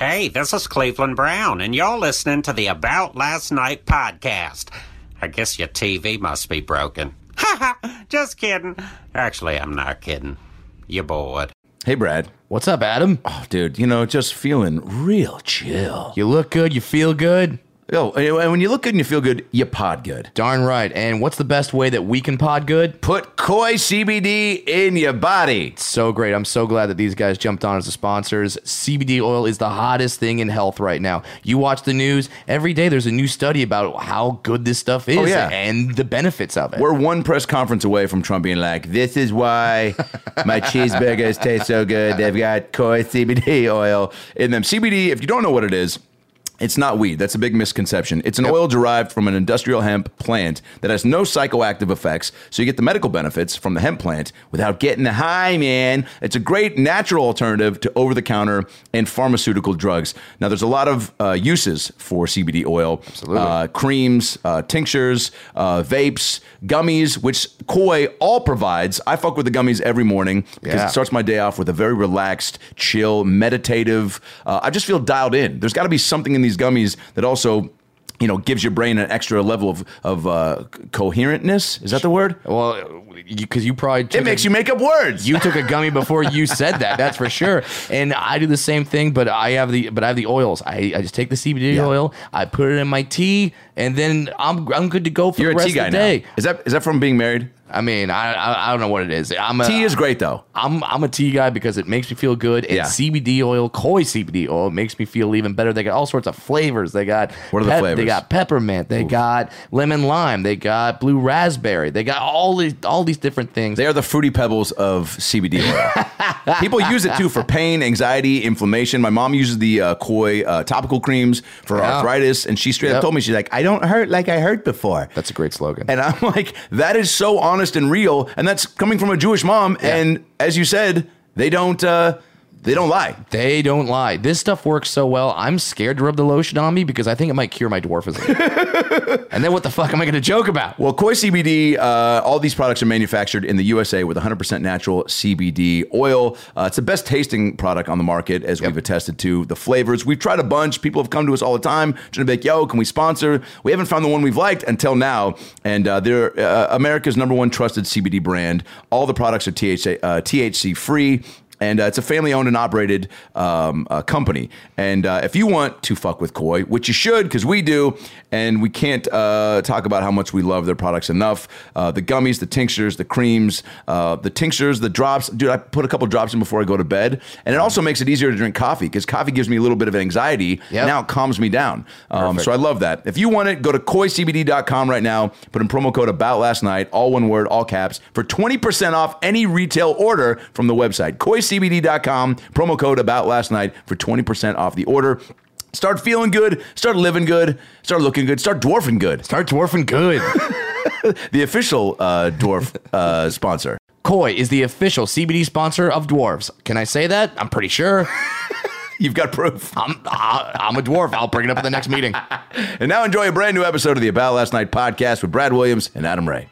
Hey, this is Cleveland Brown, and you're listening to the About Last Night podcast. I guess your TV must be broken. Ha ha! Just kidding. Actually, I'm not kidding. You're bored. Hey, Brad. What's up, Adam? Oh, dude, you know, just feeling real chill. You look good. You feel good. Oh, and when you look good and you feel good, you pod good. Darn right. And what's the best way that we can pod good? Put Koi CBD in your body. So great. I'm so glad that these guys jumped on as the sponsors. CBD oil is the hottest thing in health right now. You watch the news, every day there's a new study about how good this stuff oh, is Oh, yeah. and the benefits of it. We're one press conference away from Trump being like, "This is why my cheeseburgers taste so good. They've got Koi CBD oil in them. CBD. If you don't know what it is." It's not weed. That's a big misconception. It's an oil derived from an industrial hemp plant that has no psychoactive effects, so you get the medical benefits from the hemp plant without getting the high, man. It's a great natural alternative to over the counter and pharmaceutical drugs. Now, there's a lot of uh, uses for CBD oil Absolutely. Uh, creams, uh, tinctures, uh, vapes, gummies, which Koi all provides. I fuck with the gummies every morning because Yeah. it starts my day off with a very relaxed, chill, meditative. Uh, I just feel dialed in. There's got to be something in these gummies that also. You know, gives your brain an extra level of of uh, coherentness. Is that the word? well, because you, probably took It makes a, you make up words. you took a gummy before you said that. That's for sure. And I do the same thing, but I have the but I have the oils. I, I just take the CBD Yeah. oil, I put it in my tea, and then I'm I'm good to go for You're the a rest tea guy of the now. day. Is that is that from being married? I mean, I, I I don't know what it is. I'm a, Tea is great though. I'm I'm a tea guy because it makes me feel good. And Yeah. CBD oil, koi CBD oil, makes me feel even better. They got all sorts of flavors. They got What are the flavors? They got peppermint. They got lemon lime. They got blue raspberry. They got all these all these different things. They are the fruity pebbles of CBD oil. People use it too for pain, anxiety, inflammation. My mom uses the uh, Koi uh, topical creams for Yeah. arthritis, and she straight up Yep. told me she's like, "I don't hurt like I hurt before." That's a great slogan. And I'm like, that is so honest and real, and that's coming from a Jewish mom. And as you said, they don't uh, they don't lie. They don't lie. This stuff works so well. I'm scared to rub the lotion on me because I think it might cure my dwarfism. and then what the fuck am I going to joke about? Well, Koi CBD, uh, all these products are manufactured in the USA with 100% natural CBD oil. Uh, it's the best tasting product on the market, as we've attested to. The flavors, we've tried a bunch. People have come to us all the time trying to be like, yo, can we sponsor? We haven't found the one we've liked until now. And uh, they're uh, America's number one trusted CBD brand. All the products are THC, uh, THC free. And uh, it's a family owned and operated um, uh, company. And uh, if you want to fuck with Koi, which you should, because we do, and we can't uh, talk about how much we love their products enough uh, the gummies, the tinctures, the creams, uh, the tinctures, the drops. Dude, I put a couple drops in before I go to bed. And it also makes it easier to drink coffee because coffee gives me a little bit of anxiety. Yep. Now it calms me down. Um, so I love that. If you want it, go to koicbd.com right now. Put in promo code about last night, all one word, all caps, for 20% off any retail order from the website. koicbd.com, promo code about last night for 20% off the order. Start feeling good, start living good, start looking good, start dwarfing good. Start dwarfing good. The official uh, dwarf uh, sponsor. Koi is the official CBD sponsor of dwarves. Can I say that? I'm pretty sure. You've got proof. I'm I- I'm a dwarf. I'll bring it up at the next meeting. And now enjoy a brand new episode of the About Last Night podcast with Brad Williams and Adam Ray.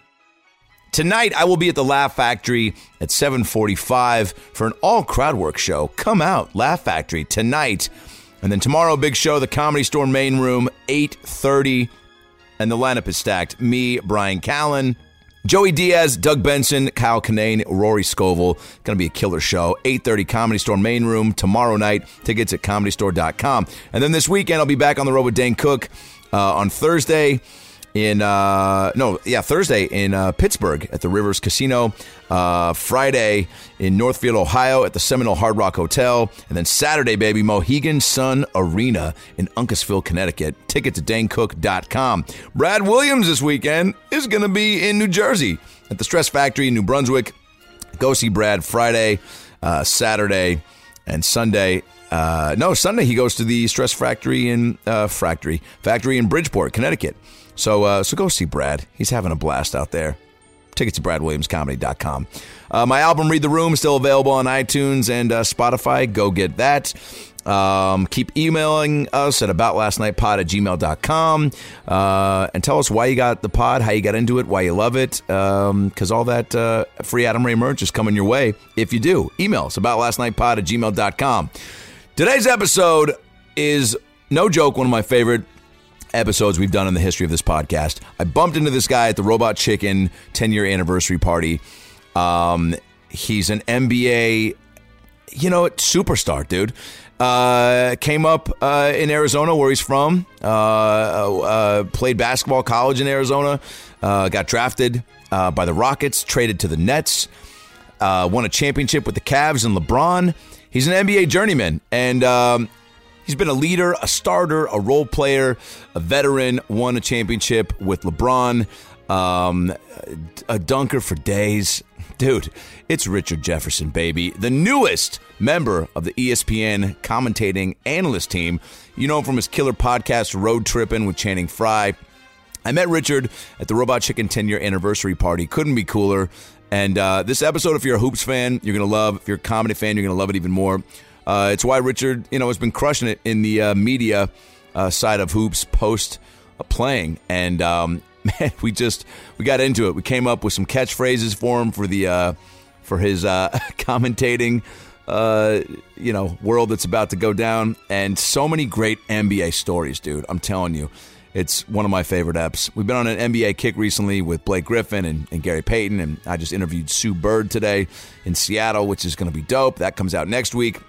Tonight I will be at the Laugh Factory at 7:45 for an all crowd work show. Come out, Laugh Factory tonight. And then tomorrow big show, the Comedy Store main room 8:30 and the lineup is stacked. Me, Bryan Callen, Joey Diaz, Doug Benson, Kyle Kinane, Rory Scovel. Going to be a killer show. 8:30 Comedy Store main room tomorrow night. Tickets at comedystore.com. And then this weekend I'll be back on the road with Dane Cook uh, on Thursday in uh no yeah thursday in uh pittsburgh at the rivers casino uh friday in northfield ohio at the seminole hard rock hotel and then saturday baby mohegan sun arena in uncasville connecticut. Tickets at danecook.com brad williams this weekend is gonna be in new jersey at the stress factory in new brunswick. Go see brad friday uh saturday and sunday uh, no, Sunday he goes to the Stress Factory in uh, Factory Factory in Bridgeport, Connecticut. So uh, so go see Brad. He's having a blast out there. Tickets to BradWilliamsComedy.com. Uh, my album Read the Room is still available on iTunes and uh, Spotify. Go get that. Um, keep emailing us at aboutlastnightpod at gmail.com uh, and tell us why you got the pod, how you got into it, why you love it, because all that uh, free Adam Ray merch is coming your way if you do. Email us aboutlastnightpod at gmail.com. Today's episode is no joke one of my favorite episodes we've done in the history of this podcast. I bumped into this guy at the Robot Chicken 10 year anniversary party. Um, he's an NBA, you know, superstar, dude. Uh, came up uh, in Arizona, where he's from. Uh, uh played basketball college in Arizona. Uh, got drafted uh, by the Rockets. Traded to the Nets. won a championship with the Cavs and LeBron. He's an NBA journeyman, and um, He's been a leader, a starter, a role player, a veteran, won a championship with LeBron, um, a dunker for days. Dude, it's Richard Jefferson, baby. The newest member of the ESPN commentating analyst team. You know him from his killer podcast, Road Trippin' with Channing Frye. I met Richard at the Robot Chicken 10 year anniversary party. Couldn't be cooler. And uh, this episode, if you're a Hoops fan, you're going to love. If you're a comedy fan, you're going to love it even more. Uh, it's why Richard, you know, has been crushing it in the uh, media uh, side of hoops post uh, playing, and um, man, we just we got into it. We came up with some catchphrases for him for the uh, for his uh, commentating, you know, world that's about to go down, and so many great NBA stories, dude. I'm telling you. It's one of my favorite apps. We've been on an NBA kick recently with Blake Griffin and, and Gary Payton, and I just interviewed Sue Bird today in Seattle, which is going to be dope. That comes out next week.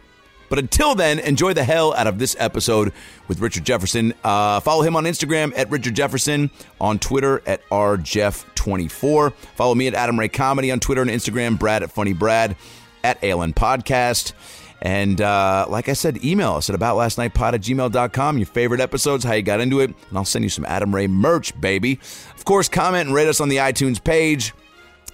But until then, enjoy the hell out of this episode with Richard Jefferson. Uh, follow him on Instagram at Richard Jefferson, on Twitter at rjeff24. Follow me at Adam Ray Comedy on Twitter and Instagram, Brad at Funny Brad, at ALN Podcast. And uh, like I said, email us at aboutlastnightpod at gmail.com. Your favorite episodes, how you got into it, and I'll send you some Adam Ray merch, baby. Of course, comment and rate us on the iTunes page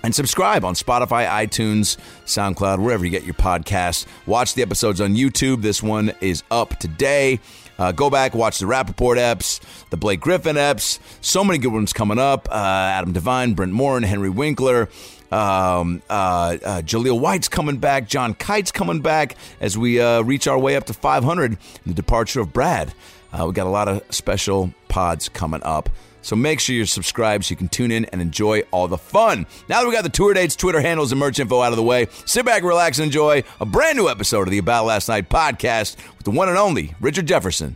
and subscribe on Spotify, iTunes, SoundCloud, wherever you get your podcasts. Watch the episodes on YouTube. This one is up today. Uh, go back, watch the Rapaport eps, the Blake Griffin eps. So many good ones coming up. Uh, Adam Devine, Brent Morin, Henry Winkler. Um, uh, uh, Jaleel White's coming back. John Kite's coming back as we uh, reach our way up to 500. The departure of Brad. Uh, we got a lot of special pods coming up. So make sure you're subscribed so you can tune in and enjoy all the fun. Now that we got the tour dates, Twitter handles, and merch info out of the way, sit back, relax, and enjoy a brand new episode of the About Last Night podcast with the one and only Richard Jefferson.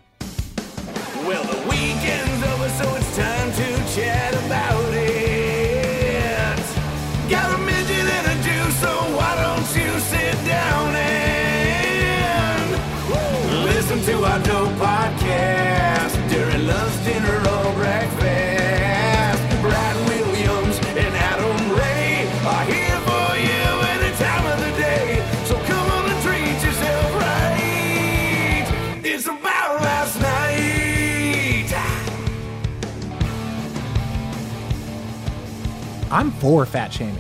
I'm for fat shaming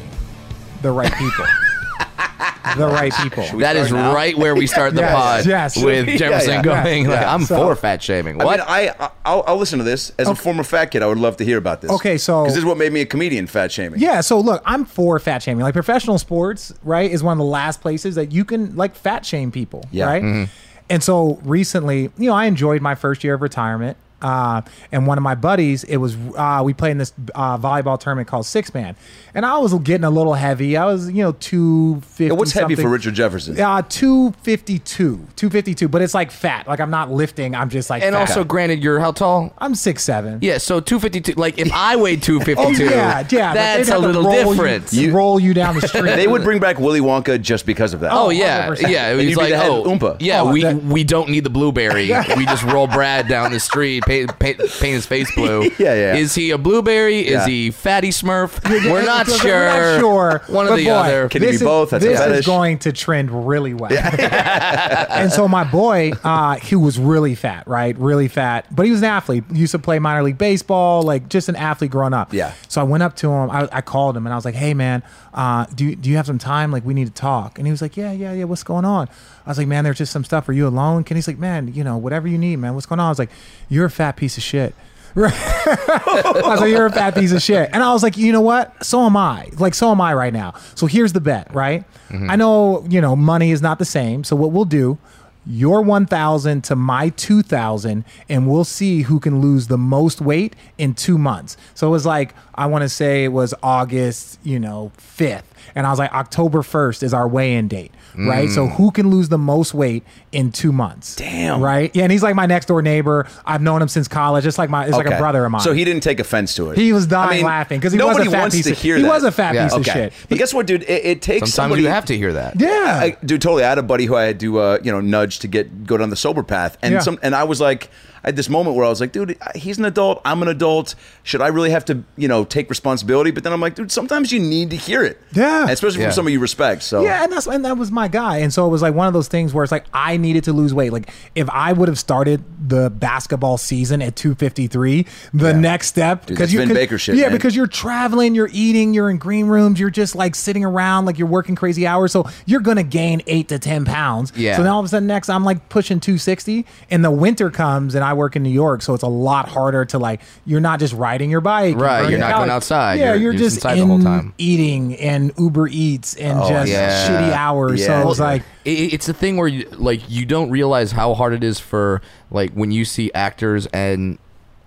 the right people. the right people. That is now? right where we start the Yes, pod yes. with Jefferson yeah. going. Like, Yeah. I'm So- for fat shaming. What? I mean, I, I'll, I'll listen to this. As a former fat kid, I would love to hear about this. Okay, so- Because this is what made me a comedian, fat shaming. Yeah, so look, I'm for fat shaming. Like professional sports, right, is one of the last places that you can like fat shame people, Yeah. right? Mm-hmm. And so recently, you know, I enjoyed my first year of retirement. Uh, and one of my buddies, it was uh, we played in this uh, volleyball tournament called Six Man, and I was getting a little heavy. I was, you know, two fifty. Yeah, what's heavy for Richard Jefferson? Uh, two fifty two, two fifty two. But it's like fat. Like I'm not lifting. I'm just like. and fat. also, granted, you're how tall? I'm six seven. Yeah, so 252. Like, if I weighed Oh 252, yeah, yeah. that's a little roll different. You, roll you down the street. They would bring back Willy Wonka just because of that. Oh yeah, 100%. yeah. It was like, the head oh, Oompa. yeah. Oh, we that- we don't need the blueberry. we just roll Brad down the street, paint, paint, paint his face blue. Yeah, yeah. Is he a blueberry? Is Yeah. he fatty Smurf? We're not We're sure. not sure. One or But the boy, other. Can it be this is- both? That's a this fetish. is going to trend really well. and so my boy, uh, he was really fat, right? Really fat, but he was an athlete. Used to play minor league baseball, like just an athlete growing up. Yeah. So I went up to him. I, I called him and I was like, "Hey, man, uh, do you, do you have some time? Like, we need to talk." And he was like, "Yeah, yeah, yeah. What's going on?" I was like, "Man, there's just some stuff. Are you alone?" Kenny's like, "Man, you know, whatever you need, man. What's going on?" I was like, "You're a fat piece of shit." Right. I was like, you're a fat piece of shit. And I was like, you know what? So am I. Like, so am I right now. So here's the bet, right? Mm-hmm. I know, you know, money is not the same. So what we'll do, your 1000 to my 2000 and we'll see who can lose the most weight in 2 months. So it was like I want to say it was August, you know, 5th. And I was like October 1st is our weigh-in date. Right? So who can lose the most weight in two months? Damn. Right? Yeah, and he's like my next door neighbor. I've known him since college. It's like my it's like a brother of mine. So he didn't take offense to it. He was dying I mean, laughing because he was nobody a fat wants piece to of hear he that. was a fat Yeah. piece of shit. But guess what, dude? It, it takes Sometimes somebody. you have to hear that. Yeah. I, dude, totally. I had a buddy who I had to, uh, you know, nudge to get go down the sober path, and Yeah. some, and I was like, I had this moment where I was like, dude, he's an adult. I'm an adult. Should I really have to, you know, take responsibility? But then I'm like, dude, sometimes you need to hear it. Yeah. And especially Yeah. from somebody you respect. So Yeah, and that's and that was my guy. And so it was like one of those things where it's like I needed to lose weight. Like if I would have started the basketball season at 253, the next step Dude, that's you Vin could- Baker shit, Yeah, man. because you're traveling, you're eating, you're in green rooms, you're just like sitting around, like you're working crazy hours. So you're gonna gain eight to ten pounds. Yeah. So then all of a sudden next I'm like pushing 260, and the winter comes, and I work in New York, so it's a lot harder to like you're not just riding your bike, Right, you're not calories. going outside. Yeah, You're- you're, you're just just inside the in whole time. eating and Uber Eats and oh, just Oh, yeah. shitty hours. Yeah. So it's like. It- it's the thing where you, like you don't realize how hard it is for like when you see actors and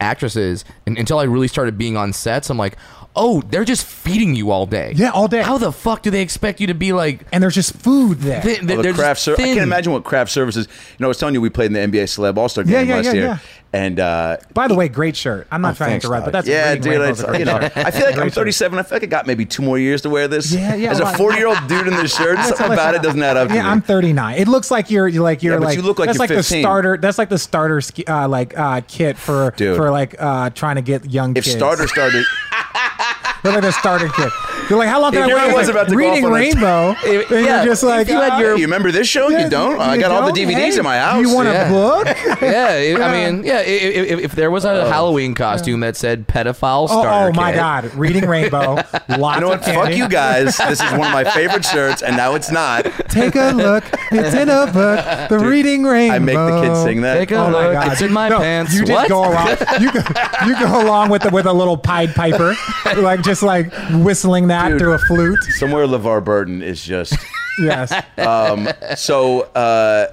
actresses and, until I really started being on sets I'm like oh they're just feeding you all day Yeah, all day. how the fuck do they expect you to be like and there's just food there. thi- Well, they're the craft ser- I thin. can't imagine what craft services. You know, I was telling you we played in the NBA Celeb All Star game Yeah, yeah, last yeah, year, yeah. and uh, By the way, great shirt. I'm not Oh, trying thanks, to interrupt, but dog. that's yeah, Reading dude. Rainbow's It's, great you know, shirt. I feel like I'm Great shirt. 37. I feel like I got maybe two more years to wear this. Yeah, yeah, As a well, 40 year old dude in this shirt, something Listen, about it doesn't add up. to Yeah, me. I'm 39. It looks like you're, you're like you're Yeah, but like you look like that's you're like 15. the starter. That's like the starter ski- uh, like uh, kit for Dude. for like uh, trying to get young If kids. starter started, Look like the starter kit. You're like, how long can If I you're wear the this? ones about to Reading off on a- Rainbow. If- and yeah, you're just like, you had uh, your- you remember this show? yeah, you don't? I got all the? DVDs Hey, in my house. You want Yeah. a book? yeah, it- I mean, yeah. i- i- If, if there was a Halloween costume that said pedophile Oh, starter oh my kit, God! Reading Rainbow. Lots You know of what? Fuck you guys. This is one of my favorite shirts, and now it's not. Take a look. It's in a book. The Reading Rainbow. I make the kids sing that. Take a Oh look. It's in my No, pants. You just go along. You go, you go along with the, with a little Pied Piper, like just like whistling that Dude. through a flute. Somewhere LeVar Burton is just. Yes. Um, so uh,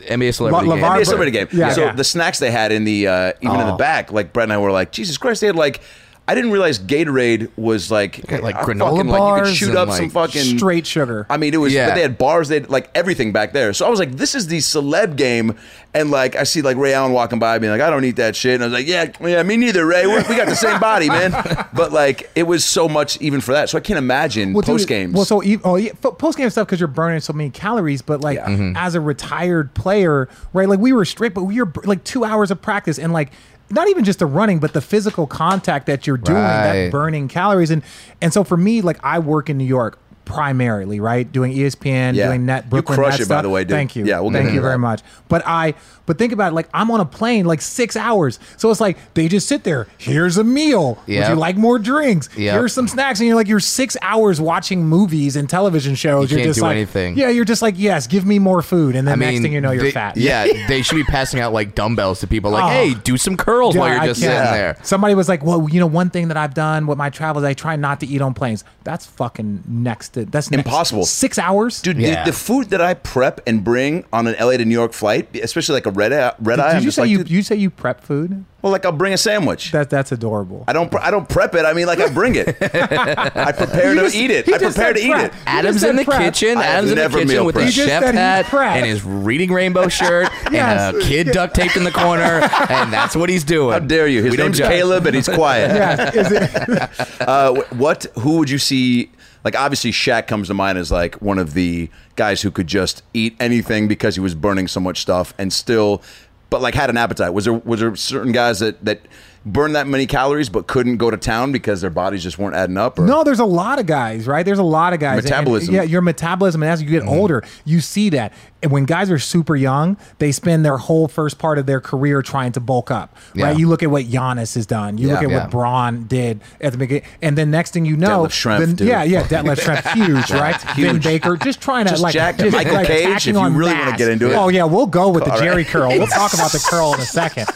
NBA celebrity La- game. LeVar- NBA celebrity game. Yeah, so yeah. the snacks they had in the uh, even in the Oh. back, like Brett and I were like, Jesus Christ, they had like. I didn't realize Gatorade was like like, I granola fucking, like, you could shoot and, up some like, fucking Straight sugar. I mean, it was. Yeah. But they had bars. They had like everything back there. So I was like, this is the celeb game, and like I see like Ray Allen walking by, being like, I don't eat that shit, and I was like, yeah, yeah, me neither, Ray. We're, we got the same body, man. But like, it was so much even for that. So I can't imagine Well, dude, post games. Well, so oh yeah, post game stuff because you're burning so many calories. But like. Mm-hmm. as a retired player, right? Like we were strict, but we were like two hours of practice and like not even just the running, but the physical contact that you're doing that burning calories. And and so for me, like I work in New York primarily, right? Doing ESPN, Yeah. doing net Brooklyn. You crush net it, by the way, dude. Thank you. Yeah, we'll get thank into you that. very much. But I but think about it, like I'm on a plane like six hours. So it's like they just sit there. Here's a meal. Would you like more drinks? Yep. Here's some snacks, and you're like you're six hours watching movies and television shows. You are can't just do like, anything. Yeah, you're just like, yes, give me more food, and then I mean, next thing you know, you're they- fat. Yeah, they should be passing out like dumbbells to people. Like, Oh. hey, do some curls Yeah, while you're just sitting there. Somebody was like, "Well, you know, one thing that I've done with my travels, I try not to eat on planes. That's fucking next to that's next. Impossible. Six hours, Dude, Yeah. the, the food that I prep and bring on an LA to New York flight, especially like a red eye, red eye, Did I'm you say like, you dude, you say you prep food? well, like I'll bring a sandwich. That that's adorable. I don't. pre- I don't prep it. I mean, like I bring it. I prepare to just- eat it. I prepare said to eat it. Adam's in the prep. kitchen. I Adam's in the kitchen with prepped. his chef hat and his reading rainbow shirt Yes. and a kid duct taped in the corner, and that's what he's doing. How dare you? His We name's judge. Caleb, and he's quiet. Yeah, is it? Uh, what? Who would you see? Like, obviously, Shaq comes to mind as like one of the guys who could just eat anything because he was burning so much stuff and still, but like had an appetite. Was there was there certain guys that that burned that many calories but couldn't go to town because their bodies just weren't adding up? Or? No, there's a lot of guys, right? There's a lot of guys. And- Metabolism. yeah, your metabolism, and as you get Mm-hmm. older, you see that. And when guys are super young, they spend their whole first part of their career trying to bulk up, Yeah. right? You look at what Giannis has done. You look at Yeah. what Bron did at the beginning, and then next thing you know, Detlef Schrempf, then- yeah, yeah, Detlef Schrempf, huge, right? huge. Vin Baker, just trying to Just like jacked. just, Michael like, Cage, attacking if you on really wanna get into it. Oh yeah, we'll go with the All Jerry right. curl. We'll talk about the curl in a second.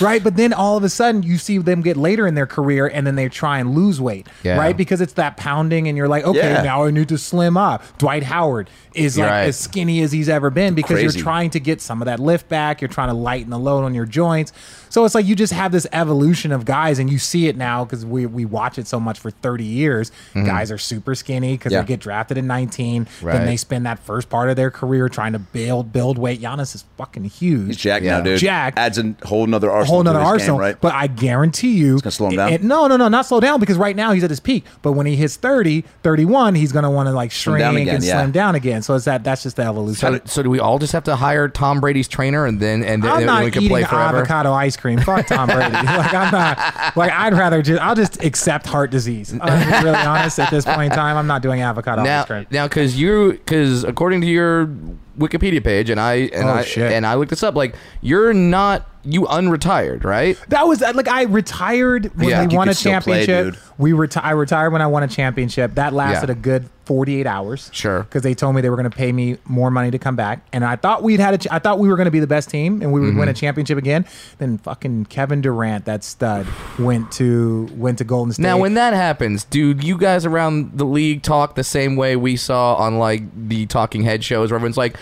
right? But then all of a sudden you see them get later in their career and then they try and lose weight, Yeah. right? Because it's that pounding and you're like, okay, Yeah. now I need to slim up. Dwight Howard is like Right. as skinny as he's ever been because Crazy. you're trying to get some of that lift back. You're trying to lighten the load on your joints. So it's like you just have this evolution of guys, and you see it now because we, we watch it so much for 30 years. Mm-hmm. Guys are super skinny because Yeah. they get drafted in 19. Right. Then they spend that first part of their career trying to build build weight. Giannis is fucking huge. He's jacked Yeah. now, dude. Jacked. adds a whole nother a arsenal. whole nother to his arsenal, game, right? but I guarantee you, it's gonna slow him down? no, no, no, not slow down because right now he's at his peak. But when he hits 30, 31, he's gonna want to like shrink down again, and yeah. slim down again. So it's that that's just the evolution. So, so do we all just have to hire Tom Brady's trainer and then and then, I'm then we can play forever? avocado ice cream. Fuck Tom Brady. like I'm not. Like I'd rather just. I'll just accept heart disease. I'm be really honest at this point in time. I'm not doing avocado now, ice cream. now, because you, because according to your Wikipedia page, and I and Oh, I shit. and I looked this up, like you're not you unretired, right? That was like I retired when Yeah. we You won a could still play, championship. dude. we reti- I retired when I won a championship. That lasted Yeah. a good 48 hours. Sure. Because they told me they were going to pay me more money to come back, and I thought we'd had a ch- I thought we were going to be the best team and we would Mm-hmm. win a championship again. Then fucking Kevin Durant, that stud, went to went to Golden State. Now, when that happens, dude, you guys around the league talk the same way we saw on like the Talking Head shows, where everyone's like,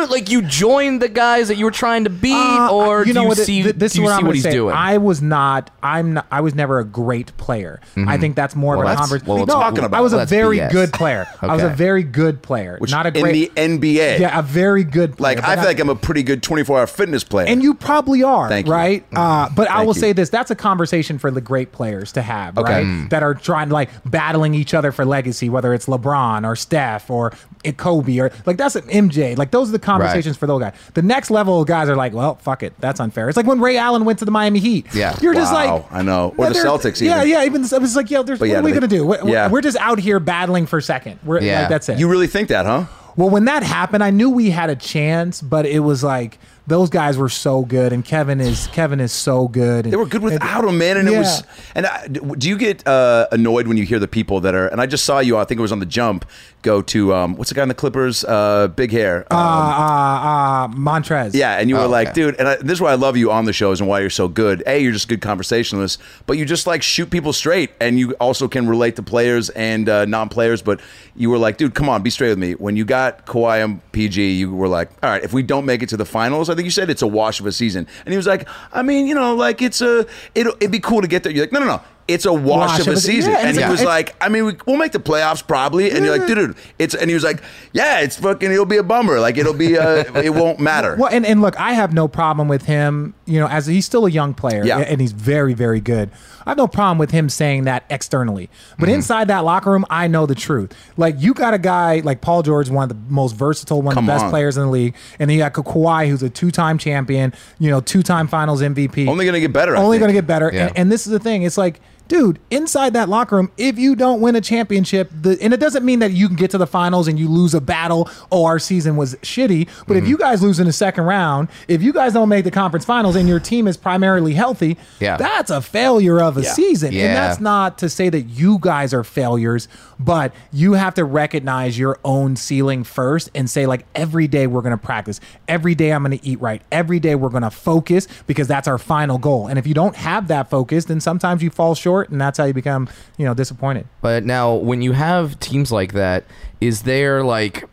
"Dude, like you joined the guys that you were trying to beat, Uh, or you do know you what? see, th- this do you is what see I'm what he's say. doing?" I was not. I'm. Not, I was never a great player. I think that's more Well, of a conversation. well, What are you no, talking about? I was a That's very BS. good player. I was a very good player. Which not a in the NBA. yeah, a very good. Player, like I feel not- like I'm a pretty good 24 hour fitness player. and you probably are, Thank you. right? Uh, but I will you. say this: that's a conversation for the great players to have, Okay. right? Mm. That are trying to like battling each other for legacy, whether it's LeBron or Steph or Kobe or like that's an MJ. Like those are the conversations for those guys. The next level guys are like, well, fuck it, that's unfair. It's like when Ray Allen went to the Miami Heat. Yeah. you're just like, Wow, I know. Or the Celtics Yeah, even. yeah. Even the- it was like, yeah, there's, But what yeah, are we they- gonna do? We're, yeah. we're just out here battling for second. We're Yeah. like, that's it. you really think that, huh? Well, when that happened, I knew we had a chance, but it was like those guys were so good, and Kevin is Kevin is so good. And, They were good without him, man. And it was. And I, do you get uh, annoyed when you hear the people that are? And I just saw you. I think it was on the jump. Go to um, what's the guy in the Clippers? Uh, big hair. uh, Um, uh, uh, Montrezl. Yeah, and you were Oh, like, okay. dude, and I, this is why I love you on the shows and why you're so good. A, you're just a good conversationalist, but you just like shoot people straight, and you also can relate to players and uh, non-players. But you were like, dude, come on, be straight with me. When you got Kawhi and PG, you were like, all right, if we don't make it to the finals, I think you said it's a wash of a season, and he was like, I mean, you know, like it's a, it'll, it'd be cool to get there. You're like, no, no, no. It's a wash, of a season, yeah, and he a- was like, "I mean, we, we'll make the playoffs probably." And you're like, "Dude, dude, it's," and he was like, "Yeah, it's fucking. It'll be a bummer. Like it'll be. Uh, it won't matter." Well, and, and look, I have no problem with him. You know, as he's still a young player, Yeah. and he's very, very good. I have no problem with him saying that externally, but Mm-hmm. inside that locker room, I know the truth. Like you got a guy like Paul George, one of the most versatile, one Come of the best on. players in the league, and then you got Kawhi, who's a two-time champion, you know, two-time Finals MVP. Only gonna get better, Only gonna get better. Yeah. And, and this is the thing. It's like. Dude, inside that locker room, if you don't win a championship, the, and it doesn't mean that you can get to the finals and you lose a battle. Oh, our season was shitty. But Mm-hmm. if you guys lose in the second round, if you guys don't make the conference finals and your team is primarily healthy, Yeah. that's a failure of a Yeah. season. Yeah. And that's not to say that you guys are failures, but you have to recognize your own ceiling first and say, like, every day we're going to practice. Every day I'm going to eat right. Every day we're going to focus because that's our final goal. And if you don't have that focus, then sometimes you fall short and that's how you become, you know, disappointed. But now, when you have teams like that, is there like,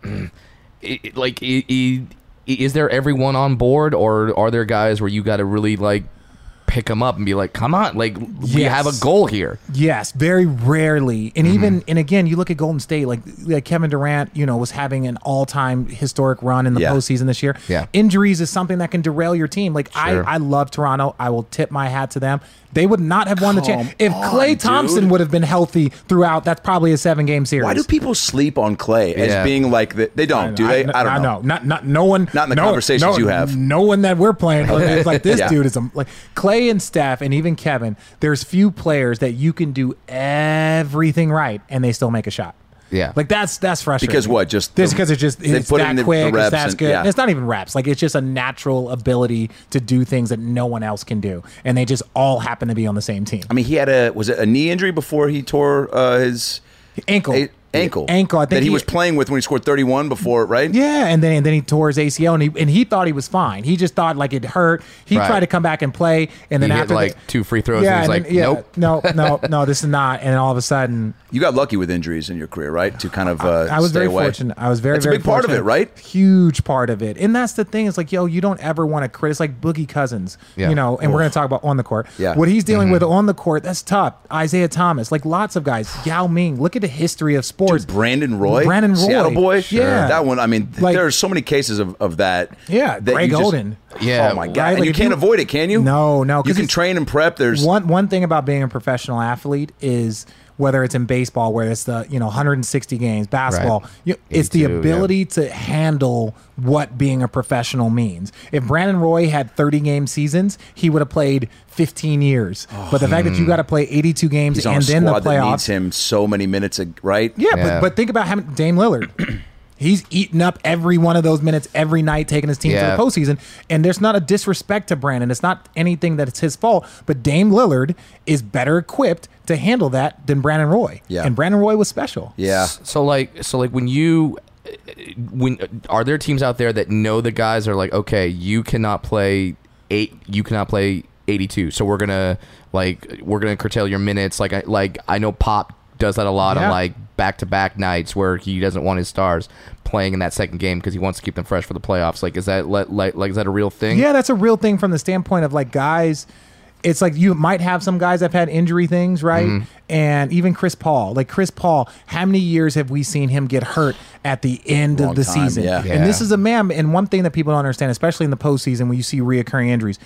like, is there everyone on board, or are there guys where you got to really like pick them up and be like, "Come on, like we Yes. have a goal here." Yes, very rarely. And Mm-hmm. even and again, you look at Golden State, like, like Kevin Durant, you know, was having an all-time historic run in the Yeah. postseason this year. Yeah. Injuries is something that can derail your team. Like Sure. I, I love Toronto. I will tip my hat to them. They would not have won the Come chance if on, Klay Thompson dude. would have been healthy throughout. That's probably a seven-game series. Why do people sleep on Klay as Yeah. being like the, they don't? Do they? I, don't know. Not, not, no one. Not in the no- conversations no- you have. No one that we're playing. It's like this Yeah. dude is a, like Klay and Steph and even Kevin. There's few players that you can do everything right and they still make a shot. Yeah. like that's that's frustrating. Because what? Just this because it's just they it's that the- the quick. reps it's that good. yeah. It's not even reps. Like it's just a natural ability to do things that no one else can do, and they just all happen to be on the same team. I mean, he had a was it a knee injury before he tore uh, his Ankle. a- ankle. Ankle, I think that he, he- was playing with when he scored 31 before, right? Yeah, and then and then he tore his ACL, and he and he thought he was fine. He just thought like it hurt. He Right. tried to come back and play, and then He hit, after like, the- two free throws, and yeah, he's and like, yeah, nope. no, no, no, this is not. And all of a sudden, You got lucky with injuries in your career, right? To kind of uh, I was stay very away. fortunate. I was very, That's a very big part of it, right? Huge part of it. And that's the thing. It's like, yo, you don't ever want to criticize like Boogie Cousins, Yeah. you know, and we're going to talk about on the court. Yeah. What he's dealing Mm-hmm. with on the court, that's tough. Isaiah Thomas, like lots of guys. Yao Ming, look at the history of sports. Dude, Brandon Roy, Brandon Roy. Seattle boy, Sure. Yeah. that one. I mean, Like- there are so many cases of, of that. Yeah, that Greg you just- Yeah, oh my god, right? and Like, you can't you- avoid it, can you? No, no, 'cause You can train and prep. There's one one thing about being a professional athlete is whether it's in baseball where it's the you know 160 games basketball Right. you, it's the 82, yeah. ability to handle what being a professional means if brandon roy had 30 game seasons he would have played 15 years oh, but the fact that you hmm. got to play 82 games he's and then the squad that needs him so many minutes, right? yeah, Yeah. But, but think about how Dame Lillard. He's eating up every one of those minutes every night, taking his team Yeah. to the postseason. And there's not a disrespect to Brandon. It's not anything that it's his fault. But Dame Lillard is better equipped to handle that than Brandon Roy. Yeah. And Brandon Roy was special. yeah. So like, so like when you, uh, when uh, are there teams out there that know the guys are like, okay, you cannot play eight, you cannot play eighty-two, so we're gonna like we're gonna curtail your minutes. Like I like I know Pop does that a lot on Yeah. like back-to-back nights where he doesn't want his stars playing in that second game because he wants to keep them fresh for the playoffs. Like, is that let like like is that a real thing? Yeah, that's a real thing from the standpoint of like guys. It's like you might have some guys that have had injury things, right? Mm-hmm. And even Chris Paul, like Chris Paul, how many years have we seen him get hurt at the end Long of the time, season? yeah. And this is a man. And one thing that people don't understand, especially in the postseason, when you see reoccurring injuries,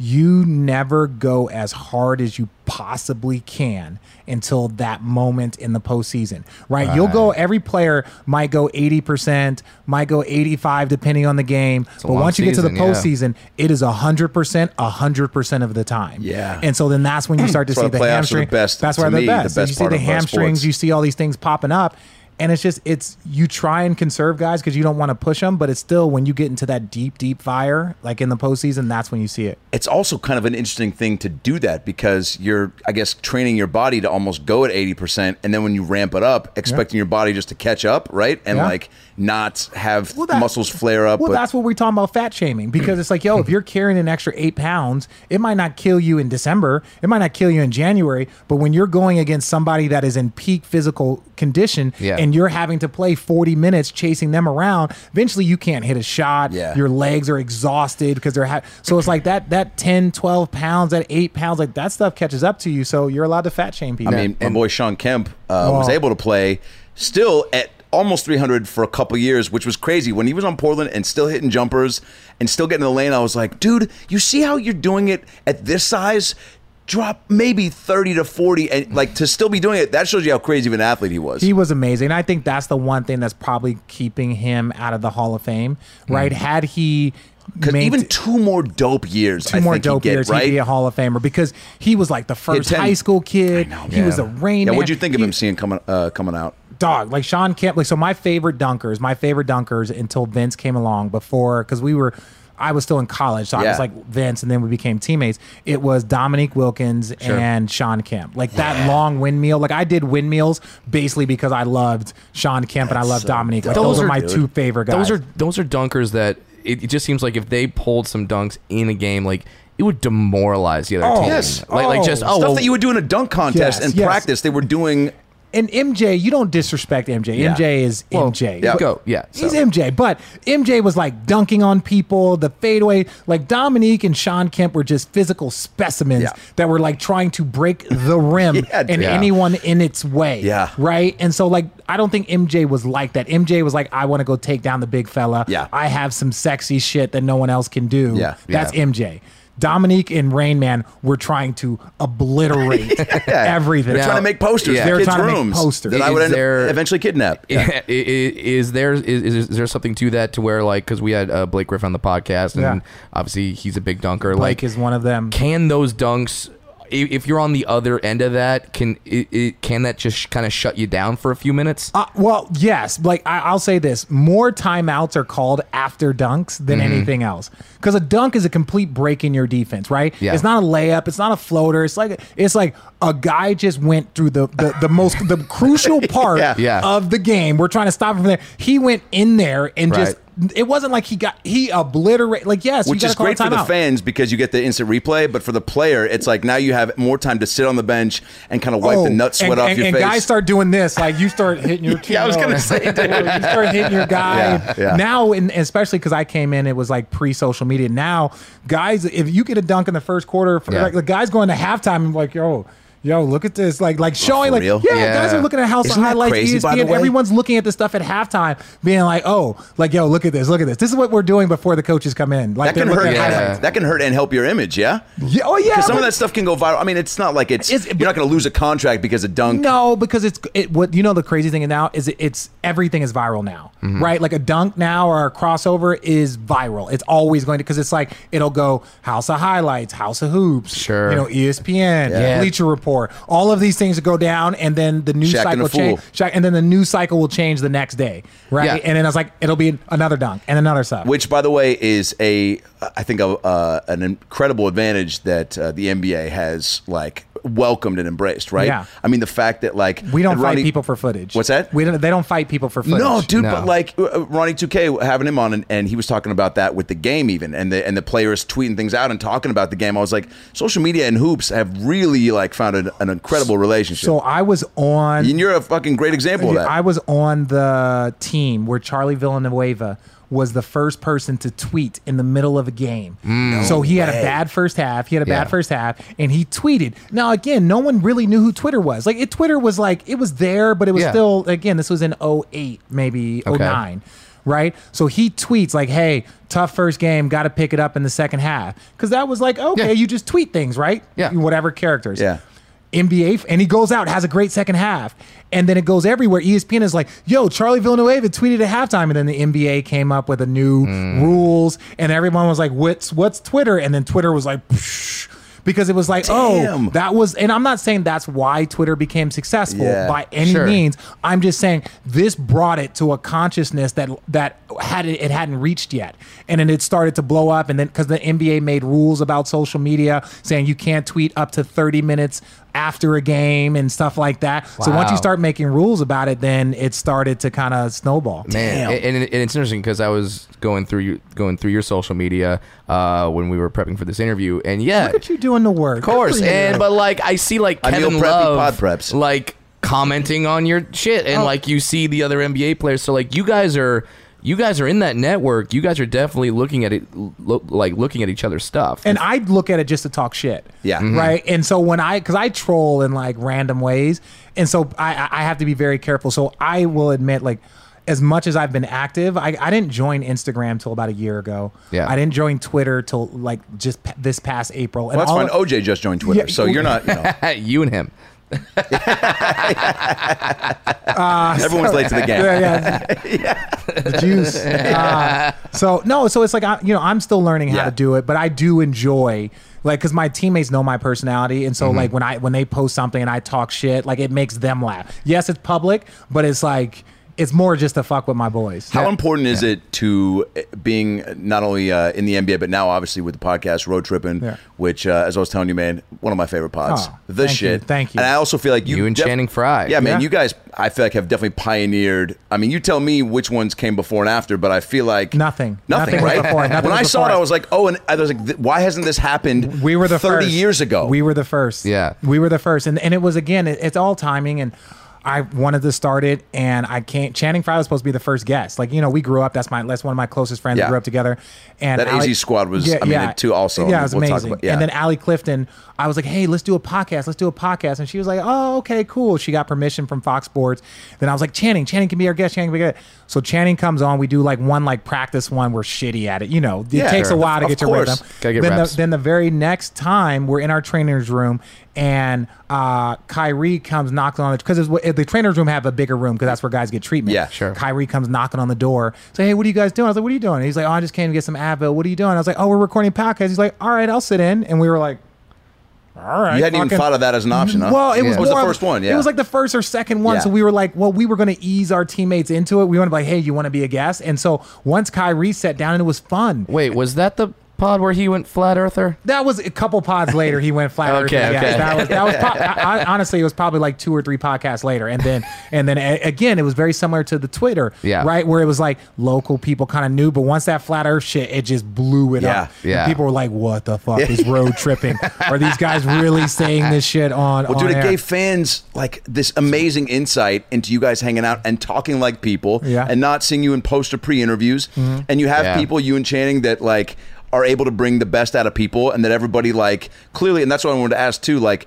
you never go as hard as you possibly can until that moment in the postseason, right? You'll go. Every player might go eighty percent, might go eighty-five, depending on the game. But once you get to the season, yeah. postseason, it is hundred percent, hundred percent of the time. Yeah. and so then that's when you start to see the the playoffs are the hamstring. best, That's why they're me, the best. So best you see part the of, hamstrings, you see all these things popping up. And it's just it's you try and conserve guys because you don't want to push them, but it's still when you get into that deep, deep fire, like in the postseason, that's when you see it. it's also kind of an interesting thing to do that because you're, I guess, training your body to almost go at 80%. And then when you ramp it up, expecting your body just to catch up, right? And Yeah. like not have Well, that- muscles flare up. Well, but that's what we're talking about fat shaming because it's like, yo, if you're carrying an extra eight pounds, it might not kill you in December, it might not kill you in January, but when you're going against somebody that is in peak physical condition Yeah. and you're having to play 40 minutes chasing them around, eventually you can't hit a shot. Yeah. Your legs are exhausted because they're ha- so it's like that that 10, 12 pounds, that eight pounds, like that stuff catches up to you. So you're allowed to fat shame people. I mean, my boy Shawn Kemp uh, was able to play still at almost 300 for a couple years, which was crazy. When he was on Portland and still hitting jumpers and still getting the lane, I was like, dude, you see how you're doing it at this size? Drop maybe 30 to 40 and like to still be doing it. That shows you how crazy of an athlete he was. He was amazing. I think that's the one thing that's probably keeping him out of the Hall of Fame, right? Had he Because maint- even two more dope years, two I more think dope he'd get, years, right? he'd be a Hall of Famer because he was like the first 10 high school kid. He was a rain yeah, what'd you think of him seeing coming uh, coming out? Dog like Shawn Kemp. Like so, my favorite dunkers, my favorite dunkers until Vince came along. Before because we were. I was still in college, so I was like Vince, and then we became teammates. It was Dominique Wilkins and Shawn Kemp, like that long windmill. Like I did windmills basically because I loved Shawn Kemp and I loved so Dominique. Like, dope, those, are my dude. two favorite guys. Those are those are dunkers that it, it just seems like if they pulled some dunks in a game, like it would demoralize the other Oh, team. yes. like like just Oh, oh Stuff well, that you would do in a dunk contest Yes, in yes. practice, they were doing. And MJ, you don't disrespect MJ. Yeah. MJ is well, MJ. Yeah. Go yeah. He's. MJ, but MJ was like dunking on people, the fadeaway. Like Dominique and Shawn Kemp were just physical specimens Yeah. that were like trying to break the rim Yeah, and anyone in its way. Yeah. Right. And so, like, I don't think MJ was like that. MJ was like, I want to go take down the big fella. Yeah. I have some sexy shit that no one else can do. Yeah. That's. MJ. Dominique and Reign Man were trying to obliterate everything. They're Now- trying to make posters yeah. They're kids' trying to make posters. that I Is would end there- up eventually kidnap. I- i- is there is, is there something to that to where like because we had uh, Blake Griffin on the podcast and Yeah. obviously he's a big dunker Blake like is one of them. can those dunks if you're on the other end of that, can it, it can that just kind of shut you down for a few minutes? Uh, well, yes. Like I, I'll say this: more timeouts are called after dunks than Mm-hmm. anything else. Because a dunk is a complete break in your defense, right? Yeah. It's not a layup. It's not a floater. It's like it's like a guy just went through the the, the most the crucial part Yeah. Yeah. of the game. We're trying to stop him from there. He went in there and just. It wasn't like he got he obliterated. Like yes, Which is great for the fans because you get the instant replay, but for the player, it's like now you have more time to sit on the bench and kind of wipe the oh, nut sweat Oh, and, off and, your and face. guys start doing this, like you start hitting your. Yeah, I was gonna say, you start hitting your guy. Yeah, yeah. Now, and especially because I came in, it was like pre-social media. Now, guys, if you get a dunk in the first quarter, Yeah. like the guys going to halftime, and like, yo. Yo, look at this! Like, like showing, for like, real? yeah, Yeah. guys are looking at House Isn't of Highlights, crazy, ESPN. Everyone's looking at the stuff at halftime, being like, "Oh, like, yo, look at this, look at this. This is what we're doing before the coaches come in." Like, that can hurt. Yeah. That can hurt and help your image. Yeah. Yeah, oh yeah, Because some of that stuff can go viral. I mean, it's not like it's, It's- you're not going to lose a contract because of dunk. No, because it's it. What you know, the crazy thing now is it, it's everything is viral now, Mm-hmm. right? Like a dunk now or a crossover is viral. It's always going to because it's like it'll go House of Highlights, House of Hoops, Sure. you know, ESPN, Yeah. Bleacher Report, all of these things go down, and then the news Shaq cycle change, Shaq, and then the news cycle will change the next day, right? Yeah. And then it's like it'll be another dunk and another sub. Which, by the way, is a I think a, uh, an incredible advantage that uh, the NBA has like welcomed and embraced. Right? Yeah. I mean, the fact that like we don't Ronnie- fight people for footage. What's that? We don't. They don't fight people for footage. No, dude, No. but like uh, Ronnie 2K having him on, and, and he was talking about that with the game, even, and the and the players tweeting things out and talking about the game. I was like, social media and hoops have really like found an, an incredible relationship. So I was on. and you're a fucking great example of that. I was on the team where Charlie Villanueva was the first person to tweet in the middle of a game. Mm. so he had a bad first half. He had a Yeah. bad first half, and he tweeted. Now again, no one really knew who Twitter was. Like it, Twitter was like it was there, but it was Yeah. still again. This was in 08, maybe Okay. 09. Right, so he tweets like, "Hey, tough first game, got to pick it up in the second half," because that was like, okay, Yeah. you just tweet things, right? Yeah. whatever characters. Yeah. NBA, and he goes out, has a great second half, and then it goes everywhere. ESPN is like, "Yo, Charlie Villanueva tweeted at halftime," and then the NBA came up with a new Hmm. rules, and everyone was like, "What's what's Twitter?" And then Twitter was like, Psh, because it was like, Damn. "Oh, that was," and I'm not saying that's why Twitter became successful Yeah. by any Sure. means. I'm just saying this brought it to a consciousness that that had it, it hadn't reached yet, and then it started to blow up. And then because the NBA made rules about social media, saying you can't tweet up to 30 minutes after a game and stuff like that. So once you start making rules about it, then it started to kind of snowball. Man, and, and it's interesting because I was going through your, going through your social media uh, when we were prepping for this interview, and yeah, Look at you doing the work. Of course, and but like I see like I meal Kevin preppy, Love pod preps. like commenting on your shit, and Oh. like you see the other NBA players. So like you guys are you guys are in that network. You guys are definitely looking at it lo- like looking at each other's stuff. and I look at it just to talk shit. Yeah. Mhm. Right. And so when I, because I troll in like random ways, and so I, I I have to be very careful. So I will admit, like, as much as I've been active, I, I didn't join Instagram till about a year ago. Yeah. I didn't join Twitter till like just p- this past April. And well, that's all fine. OJ just joined Twitter, Yeah, so you're not. You know, you and him. Everyone's late to the game. yeah, yeah. The juice. Uh, so no, so it's like I, you know, I'm still learning how Yeah. to do it, but I do enjoy like because my teammates know my personality, and so Mm-hmm. like when I when they post something and I talk shit, like it makes them laugh. Yes, it's public, but it's like it's more just to fuck with my boys. How important is it to uh, being not only uh, in the NBA, but now obviously with the podcast Road Trippin', Yeah. which, uh, as I was telling you, man, one of my favorite pods. Oh, the thank you, shit. thank you. And I also feel like you, You and Channing Frye. Yeah, man, Yeah. you guys, I feel like have definitely pioneered. I mean, you tell me which ones came before and after, but I feel like Nothing. nothing, Nothing right? before, nothing when I saw it. I was like, oh, and I was like, th- why hasn't this happened? we were the thirty first. years ago. We were the first. Yeah. we were the first, and and it was again. It, it's all timing, and I wanted to start it, and I can't. Channing Frye was supposed to be the first guest. Like you know, we grew up. That's my that's one of my closest friends. Yeah. We grew up together, and That AZ squad was- yeah, I mean, it too also. Yeah, it was We'll amazing. about- yeah. And then Allie Clifton, I was like, hey, let's do a podcast. Let's do a podcast, and she was like, oh, okay, cool. She got permission from Fox Sports. Then I was like, Channing, Channing can be our guest. Channing can be our guest. So Channing comes on. We do like one like practice one. We're shitty at it. You know, it Yeah, takes sure. a while to Of get your course. rhythm. Gotta get then, reps. the, then the very next time we're in our trainer's room and uh, Kyrie comes knocking on the because the trainer's room have a bigger room because that's where guys get treatment. Yeah, sure. Kyrie comes knocking on the door. Say, hey, what are you guys doing? I was like, what are you doing? And he's like, oh, I just came to get some Advil. What are you doing? I was like, oh, we're recording a podcast. He's like, all right, I'll sit in. And we were like, all right. You hadn't even thought of that as an option, huh? Well, it was, It was the first one, yeah. It was like the first or second one. Yeah. So we were like, well, we were going to ease our teammates into it. We want to be like, hey, you want to be a guest? And so once Kyrie sat down, and it was fun. Wait, was that the pod where he went flat earther? That was a couple pods later. He went flat. Okay, earth. Yes, okay. That was that was. pro- I, I- honestly, it was probably like two or three podcasts later, and then and then a- again, it was very similar to the Twitter, Yeah. right, where it was like local people kind of knew, but once that flat Earth shit, it just blew it Yeah, up. yeah. And people were like, "What the fuck is road tripping? Are these guys really saying this shit on?" Well, on dude, it air? gave fans like this amazing insight into you guys hanging out and talking like people, Yeah. and not seeing you in post or pre-interviews. Mm-hmm. And you have Yeah. people, you and Channing, that like are able to bring the best out of people, and that everybody like clearly. And that's what I wanted to ask too. Like,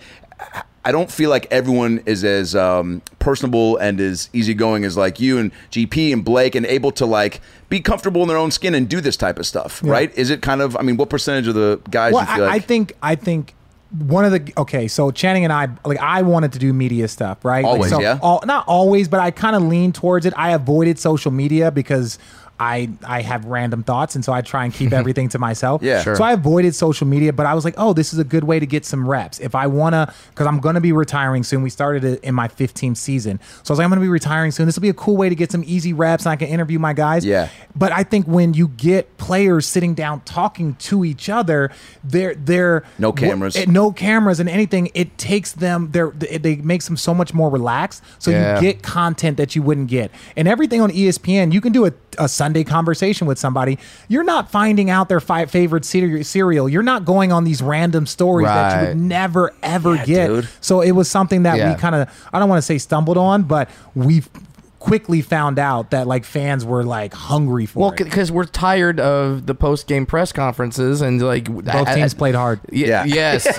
I don't feel like everyone is as um, personable and as easygoing as like you and GP and Blake, and able to like be comfortable in their own skin and do this type of stuff. Right? Is it kind of? I mean, what percentage of the guys Well, you feel I, like? I think I think one of the okay. So Channing and I, like, I wanted to do media stuff, right? Like, Always, so yeah? All, not always, but I kind of leaned towards it. I avoided social media because. I, I have random thoughts and so I try and keep everything to myself. Yeah. Sure. So I avoided social media, but I was like, oh, this is a good way to get some reps. If I wanna, because I'm gonna be retiring soon. We started it in my 15th season, so I was like, I'm gonna be retiring soon. This will be a cool way to get some easy reps, and I can interview my guys. Yeah. But I think when you get players sitting down talking to each other, they're they're No cameras. w- no cameras and anything. It takes them. They're it, they makes them so much more relaxed. So Yeah. you get content that you wouldn't get, and everything on ESPN. You can do a, a Sunday conversation with somebody. You're not finding out their fi- favorite cere- cereal. You're not going on these random stories that you would never ever Yeah, get. dude. So it was something that Yeah. we kind of I don't want to say stumbled on, but we quickly found out that like fans were like hungry for Well, because we're tired of the post game press conferences and like Both teams played hard. Yeah. Yes.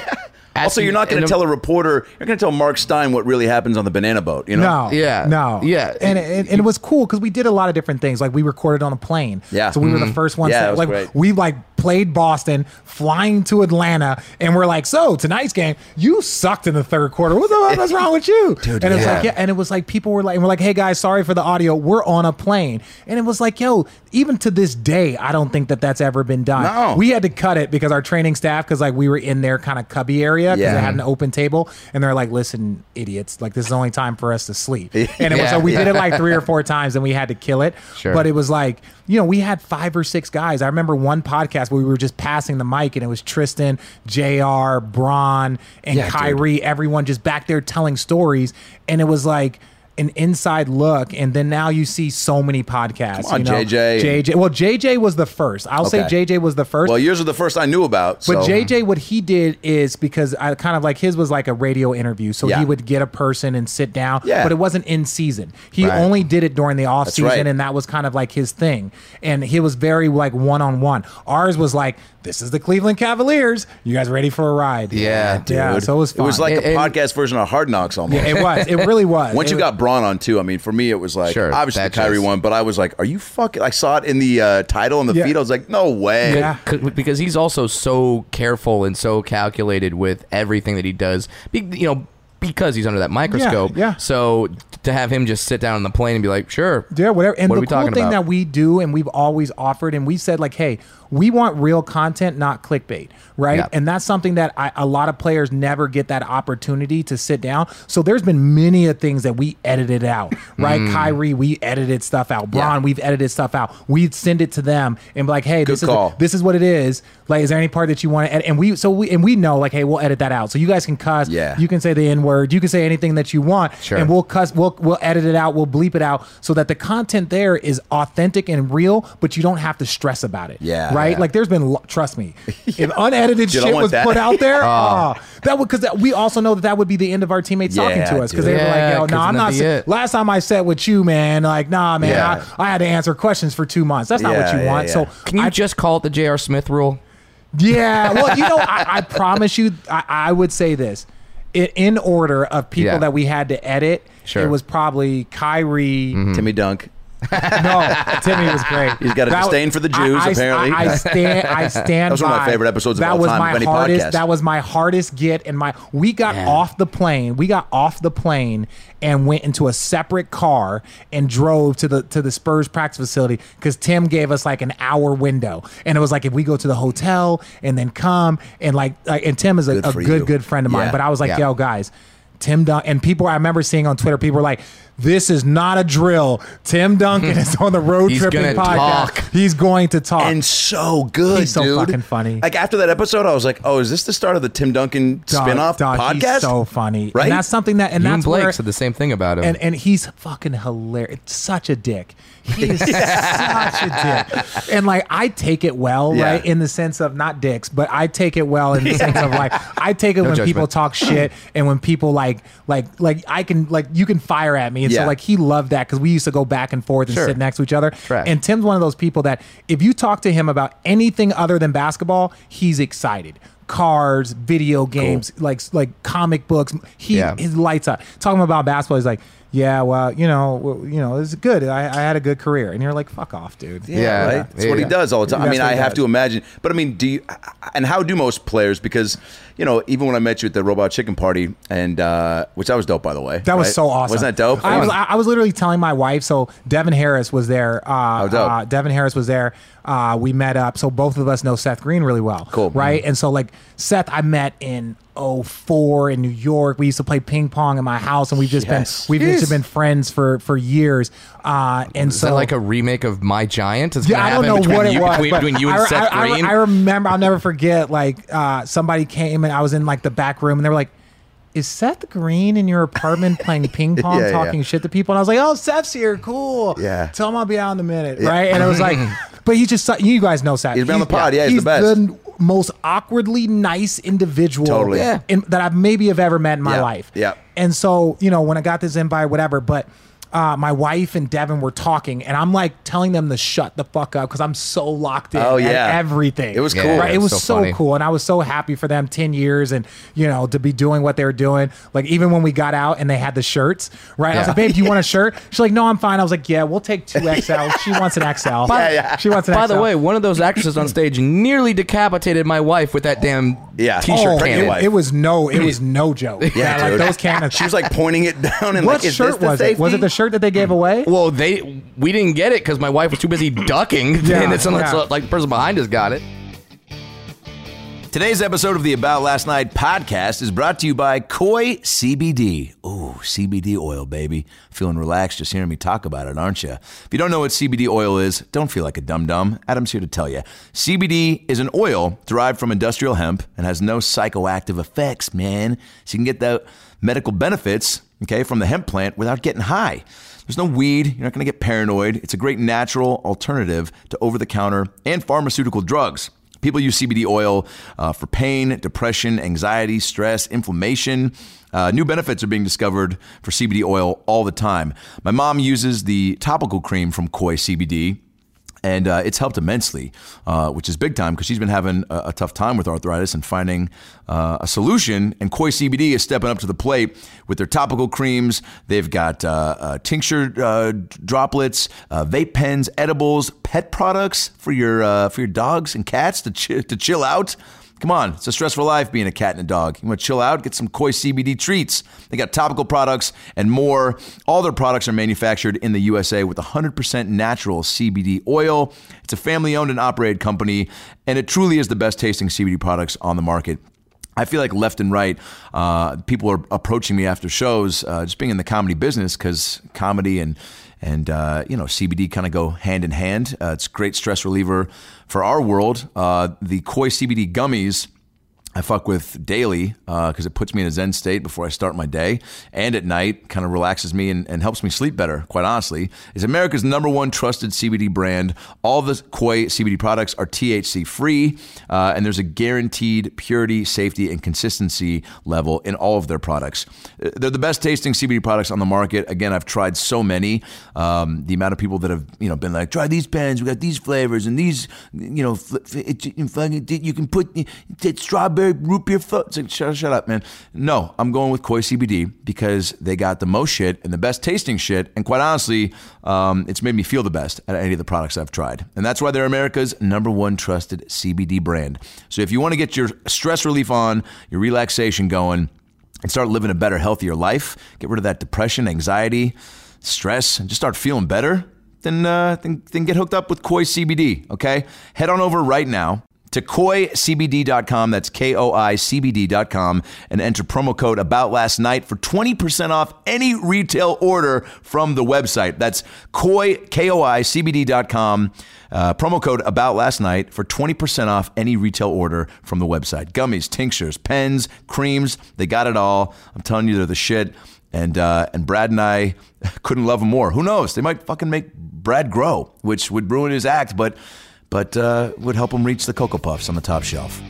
Also, you're not going to tell a reporter. You're going to tell Mark Stein what really happens on the banana boat. You know? No, Yeah. no, Yeah. and it, and it was cool because we did a lot of different things. Like we recorded on a plane, Yeah. So we were the mm-hmm. first ones. Yeah, that, it was like great. we like played Boston, flying to Atlanta, and we're like, so tonight's game, you sucked in the third quarter. What the was wrong with you, Dude, And it's yeah. like, yeah, and it was like people were like, and we're like, hey guys, sorry for the audio. We're on a plane, and it was like, yo, even to this day, I don't think that that's ever been done. No. We had to cut it because our training staff, because like we were in their kind of cubby area because Yeah. they had an open table, and they're like, listen, idiots, like this is the only time for us to sleep. And it was Yeah. so we did it like three or four times, and we had to kill it. Sure. But it was like, you know, we had five or six guys. I remember one podcast where we were just passing the mic, and it was Tristan, Jr., Bron, and Yeah, dude. Kyrie. Everyone just back there telling stories, and it was like. An inside look, and then now you see so many podcasts. Come on, you know, JJ. JJ. Well, JJ was the first. I'll Okay. say JJ was the first. Well, yours are the first I knew about. But so- JJ, what he did is because I kind of like his was like a radio interview, so Yeah. he would get a person and sit down. Yeah. But it wasn't in season. He Right. only did it during the off That's season, right. and that was kind of like his thing. And he was very like one on one. Ours was like, this is the Cleveland Cavaliers. You guys ready for a ride? Yeah, yeah. Dude. So it was It was like And- a and- podcast version of Hard Knocks almost. Yeah, it was. It really was. Once It you was- got Bron on too, I mean, for me it was like Sure, obviously the that Kyrie just- one, but I was like, "Are you fucking?" I saw it in the uh, title and the Yeah. feed. I was like, "No way!" Yeah. C- because he's also so careful and so calculated with everything that he does. Be, you know, because he's under that microscope. yeah. So to have him just sit down on the plane and be like, "Sure, Yeah, whatever. And What are the we cool talking thing about? that we do, and we've always offered, and we said like, hey, we want real content, not clickbait, right? Yeah. And that's something that I, a lot of players never get that opportunity to sit down. So there's been many of things that we edited out, right? Mm. Kyrie, we edited stuff out. Bron, Yeah. we've edited stuff out. We'd send it to them and be like, hey, this call. is this is what it is. Like, is there any part that you want to edit? And we so we and we know like, hey, we'll edit that out. So you guys can cuss. Yeah. You can say the N word. You can say anything that you want. Sure. And we'll cuss. We'll we'll edit it out. We'll bleep it out so that the content there is authentic and real, but you don't have to stress about it. Yeah. Right. Yeah. Like there's been trust me, if unedited Dude, shit was that. put out there, oh, ah, that would because we also know that that would be the end of our teammates talking to us because they were Yeah, like, yo, 'cause no, I'm not. that'd be sa- it. Last time I sat with you, man, like, nah, man, Yeah. I, I had to answer questions for two months. That's not what you yeah, want. yeah. So can you I just call it the J.R. Smith rule?" yeah, well, you know, I, I promise you, I, I would say this. It, in order of people Yeah. that we had to edit, Sure. it was probably Kyrie, mm-hmm. Timmy Dunk. no, Timmy was great. He's got a That- disdain for the Jews, I, I- apparently. I, I stand. I stand. That was one of my favorite episodes of that all was time My of any hardest, podcast. That was my hardest get. And my we got off the plane. We got off the plane and went into a separate car and drove to the to the Spurs practice facility because Tim gave us like an hour window, and it was like if we go to the hotel and then come and like, like and Tim is a, Good a good good friend of mine. Yeah. But I was like, Yeah. yo, guys. Tim Duncan and people I remember seeing on Twitter, people were like, "This is not a drill. Tim Duncan is on the road He's tripping gonna podcast. talk. He's going to talk." and so good, He's so dude. fucking funny. Like after that episode, I was like, "Oh, is this the start of the Tim Duncan Dog- spin-off dog, podcast?" He's so funny, right? And that's something that, and You and that's Blake where, said the same thing about him. and and he's fucking hilarious. Such a dick. He is such a dick. And like I take it well, Yeah. right? In the sense of not dicks, but I take it well in the sense of like I take it when judgment. people talk shit and when people like like like I can like you can fire at me. And Yeah. so like he loved that because we used to go back and forth and Sure. sit next to each other. Trash. And Tim's one of those people that if you talk to him about anything other than basketball, he's excited. Cars, video games, like like comic books. He Yeah. his lights up. Talking about basketball, he's like, yeah, well, you know, well, you know, it's good. I, I had a good career, and you're like, fuck off, dude. Yeah, Yeah. right. That's what he does all the time. I mean, I have does. to imagine. But I mean, do you? And how do most players? Because you know, even when I met you at the Robot Chicken Party, and uh, which that was dope, by the way. That was so awesome. Wasn't that dope? I was, I was literally telling my wife. So Devin Harris was there. Uh, Oh, dope. Uh, Devin Harris was there. Uh, we met up. So both of us know Seth Green really well. Cool. Right. And so like Seth, I met in 04 in New York. We used to play ping pong in my house, and we've just Yes. been we've just been friends for for years. Uh, and Is so that like a remake of My Giant? Is Yeah, I don't know what it you, was. Between, you and I, Seth I- I- Green? I, remember. I'll never forget. Like uh, somebody came and I was in like the back room, and they were like. Is Seth Green in your apartment playing ping pong, Yeah, yeah. talking shit to people? And I was like, "Oh, Seth's here, cool. Yeah. tell him I'll be out in a minute, right?" And it was like, but he just you guys know Seth. He's been on the pod, yeah, he's the best. most awkwardly nice individual Totally. In, that I've maybe have ever met in my Yeah, life. yeah. And so, you know, when I got this invite, whatever, but uh, my wife and Devin were talking, and I'm like telling them to shut the fuck up because I'm so locked in Oh, at yeah. everything. It was Yeah, cool. Right? It was so so, cool. And I was so happy for them 10 years and, you know, to be doing what they were doing. Like, even when we got out and they had the shirts, right? I was like, babe, do you want a shirt? She's like, no, I'm fine. I was like, yeah, we'll take two XL. She wants an XL. Yeah, yeah. She wants an XL. By XL. the way, one of those actresses on stage nearly decapitated my wife with that damn Yeah. t-shirt Oh, pregnant cannon. wife. it, it was no, it was no joke. Yeah, like those cannons. She was like pointing it down and what like, is shirt this the was it? Was it the shirt that they gave mm. away? Well, they we didn't get it because my wife was too busy ducking, Yeah, and it's unless yeah. like the person behind us got it. Today's episode of the About Last Night podcast is brought to you by Koi CBD. Ooh, CBD oil, baby. Feeling relaxed just hearing me talk about it, aren't you? If you don't know what CBD oil is, don't feel like a dum dum. Adam's here to tell you. CBD is an oil derived from industrial hemp and has no psychoactive effects, man. So you can get the medical benefits, okay, from the hemp plant without getting high. There's no weed. You're not going to get paranoid. It's a great natural alternative to over the counter and pharmaceutical drugs. People use CBD oil uh, for pain, depression, anxiety, stress, inflammation. Uh, new benefits are being discovered for CBD oil all the time. My mom uses the topical cream from Koi CBD. And uh, it's helped immensely, uh, which is big time because she's been having a, a tough time with arthritis and finding uh, a solution. And Koi CBD is stepping up to the plate with their topical creams. They've got uh, uh, tincture uh, droplets, vape pens, edibles, pet products for your for your dogs and cats to ch- to chill out. Come on, it's a stressful life being a cat and a dog. You want to chill out? Get some Koi CBD treats. They got topical products and more. All their products are manufactured in the USA with 100% natural CBD oil. It's a family owned and operated company, and it truly is the best tasting CBD products on the market. I feel like left and right, uh, people are approaching me after shows, uh, just being in the comedy business, because comedy and and uh, you know CBD kind of go hand in hand. Uh, it's great stress reliever for our world. Uh, the Koi CBD gummies. I fuck with daily because it puts me in a zen state before I start my day, and at night kind of relaxes me and, and helps me sleep better. Quite honestly, is America's number one trusted CBD brand. All the Koi CBD products are THC free, uh, and there's a guaranteed purity, safety, and consistency level in all of their products. Uh, They're the best tasting CBD products on the market. Again, I've tried so many. Um, the amount of people that have you know been like, try these pens. We got these flavors and these, you know, fl- it, you can put it's strawberry root beer float. It's like, shut, shut up, man. No, I'm going with Koi CBD because they got the most shit and the best tasting shit. And quite honestly, um, it's made me feel the best at any of the products I've tried. And that's why they're America's number one trusted CBD brand. So if you want to get your stress relief on, your relaxation going, and start living a better, healthier life, get rid of that depression, anxiety, stress, and just start feeling better, then, uh, then, then get hooked up with Koi CBD, okay? Head on over right now to koicbd.com. That's K O I C B D.com and enter promo code about last night for 20% off any retail order from the website. That's koi, K O I C B D.com. Uh, promo code about last night for 20% off any retail order from the website. Gummies, tinctures, pens, creams, they got it all. I'm telling you, they're the shit. And, uh, and Brad and I couldn't love them more. Who knows? They might fucking make Brad grow, which would ruin his act, but but uh, would help him reach the Cocoa Puffs on the top shelf.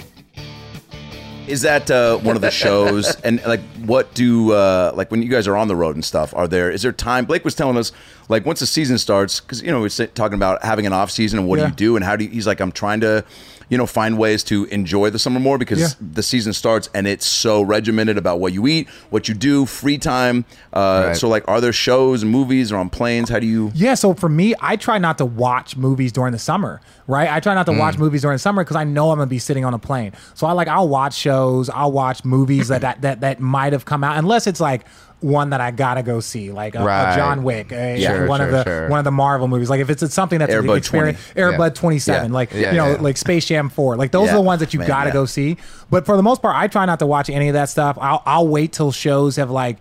Is that uh, one of the shows? and like, what do uh, like when you guys are on the road and stuff? Are there is there time? Blake was telling us like once the season starts because you know we're talking about having an off season and what Yeah. do you do and how do you, he's like I'm trying to you know find ways to enjoy the summer more because Yeah. the season starts and it's so regimented about what you eat, what you do, free time. Uh, Right. So like, are there shows and movies or on planes? How do you? Yeah, so for me, I try not to watch movies during the summer, right? I try not to Mm. watch movies during the summer because I know I'm gonna be sitting on a plane. So I like I'll watch shows, I'll watch movies that that that, that might have come out, unless it's like one that I gotta go see, like a, a John Wick, a, Sure, one of the sure. one of the Marvel movies. Like if it's, it's something that's Air an Bud experience, 20. Air Yeah. 27, Yeah. like Yeah, you know, like Space Jam 4, like those are the ones that you Man, gotta go see. But for the most part, I try not to watch any of that stuff. I'll I'll wait till shows have like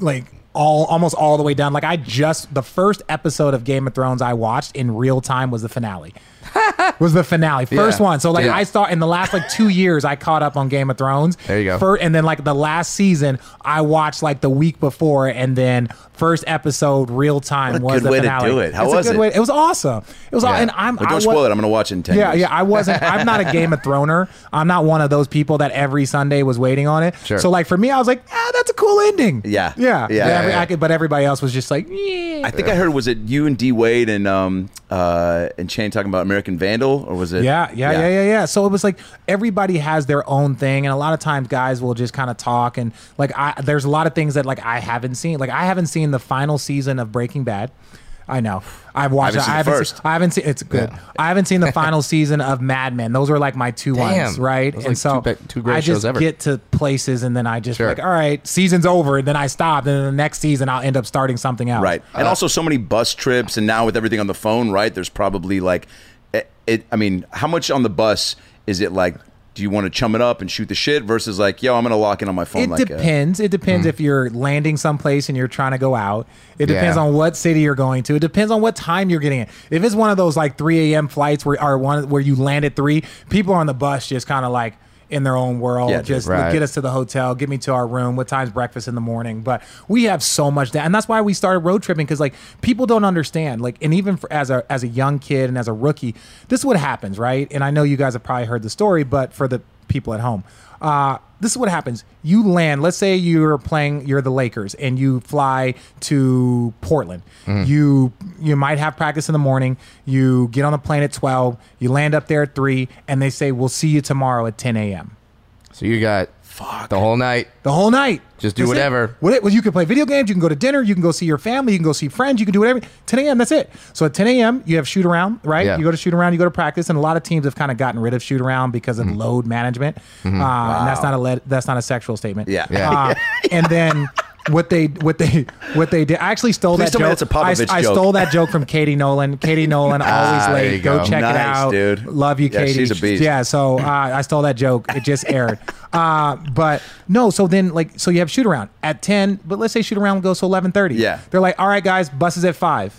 like all almost all the way done. Like I just the first episode of Game of Thrones I watched in real time was the finale. was the finale first Yeah. one. So like Yeah. I start in the last like two years I caught up on Game of Thrones. There you go. Fir- and then like the last season I watched like the week before, and then first episode real time was good the way to finale. do it. How It's a was good it? Way. It was awesome. It was. Yeah. And I'm. But don't wa- spoil it. I'm going to watch it in ten yeah, years. yeah. I wasn't. I'm not a Game of Throner. I'm not one of those people that every Sunday was waiting on it. Sure. So like for me, I was like, ah, that's a cool ending. Yeah. yeah, Yeah, But, every- could- but everybody else was just like, yeah. I think I heard was it you and D Wade and um uh and Shane talking about American Vandal or was it? Yeah, yeah, yeah, yeah, yeah. So it was like everybody has their own thing, and a lot of times guys will just kind of talk and like I there's a lot of things that like I haven't seen. Like I haven't seen the final season of Breaking Bad. I know. I've watched. I haven't seen I haven't. first. Seen, I haven't seen. It's good. Yeah. I haven't seen the final season of Mad Men. Those were like my two Damn. ones, right? Those and like so two be- two great I just shows ever. get to places, and then I just Sure. like, all right, season's over, and then I stop, and then the next season I'll end up starting something else. Right. And uh, also so many bus trips and now with everything on the phone, right? There's probably like it, I mean, how much on the bus is it like do you want to chum it up and shoot the shit versus like, yo, I'm going to lock in on my phone It like depends. it depends hmm. if you're landing someplace and you're trying to go out. It depends Yeah. on what city you're going to. It depends on what time you're getting in. If it's one of those like 3 a.m. flights where or one where you land at three, people on the bus just kind of like in their own world. Yeah, just Right. get us to the hotel, get me to our room. What time's breakfast in the morning? But we have so much that, and that's why we started Road Trippin' because like people don't understand. Like, and even for, as a as a young kid and as a rookie, this is what happens, right? And I know you guys have probably heard the story, but for the people at home. Uh, this is what happens. You land, let's say you're playing, you're the Lakers, and you fly to Portland. You you might have practice in the morning. You get on the plane at 12. You land up there at 3, and they say, We'll see you tomorrow at 10 a.m. So you got the whole night. The whole night. Just do That's it. whatever. What- Well, you can play video games. You can go to dinner. You can go see your family. You can go see friends. You can do whatever. 10 a.m. That's it. So at 10 a.m. you have shoot around, right? Yeah. You go to shoot around. You go to practice, and a lot of teams have kind of gotten rid of shoot around because Mm-hmm. of load management. Uh, And that's not a le- that's not a sexual statement. Yeah. Yeah. Uh, and then. What they what they what they did? I actually stole Please that tell me joke. that's a Popovich I, I joke. stole that joke from Katie Nolan. Katie Nolan, always Ah, there late. Go go. check it out, dude. Love you, Yeah, Katie. she's a beast. Yeah, so uh, I stole that joke. It just aired. Uh, but no, so then like so you have shoot around at ten, but let's say shoot around goes to eleven thirty. Yeah. They're like, all right, guys, bus is at five.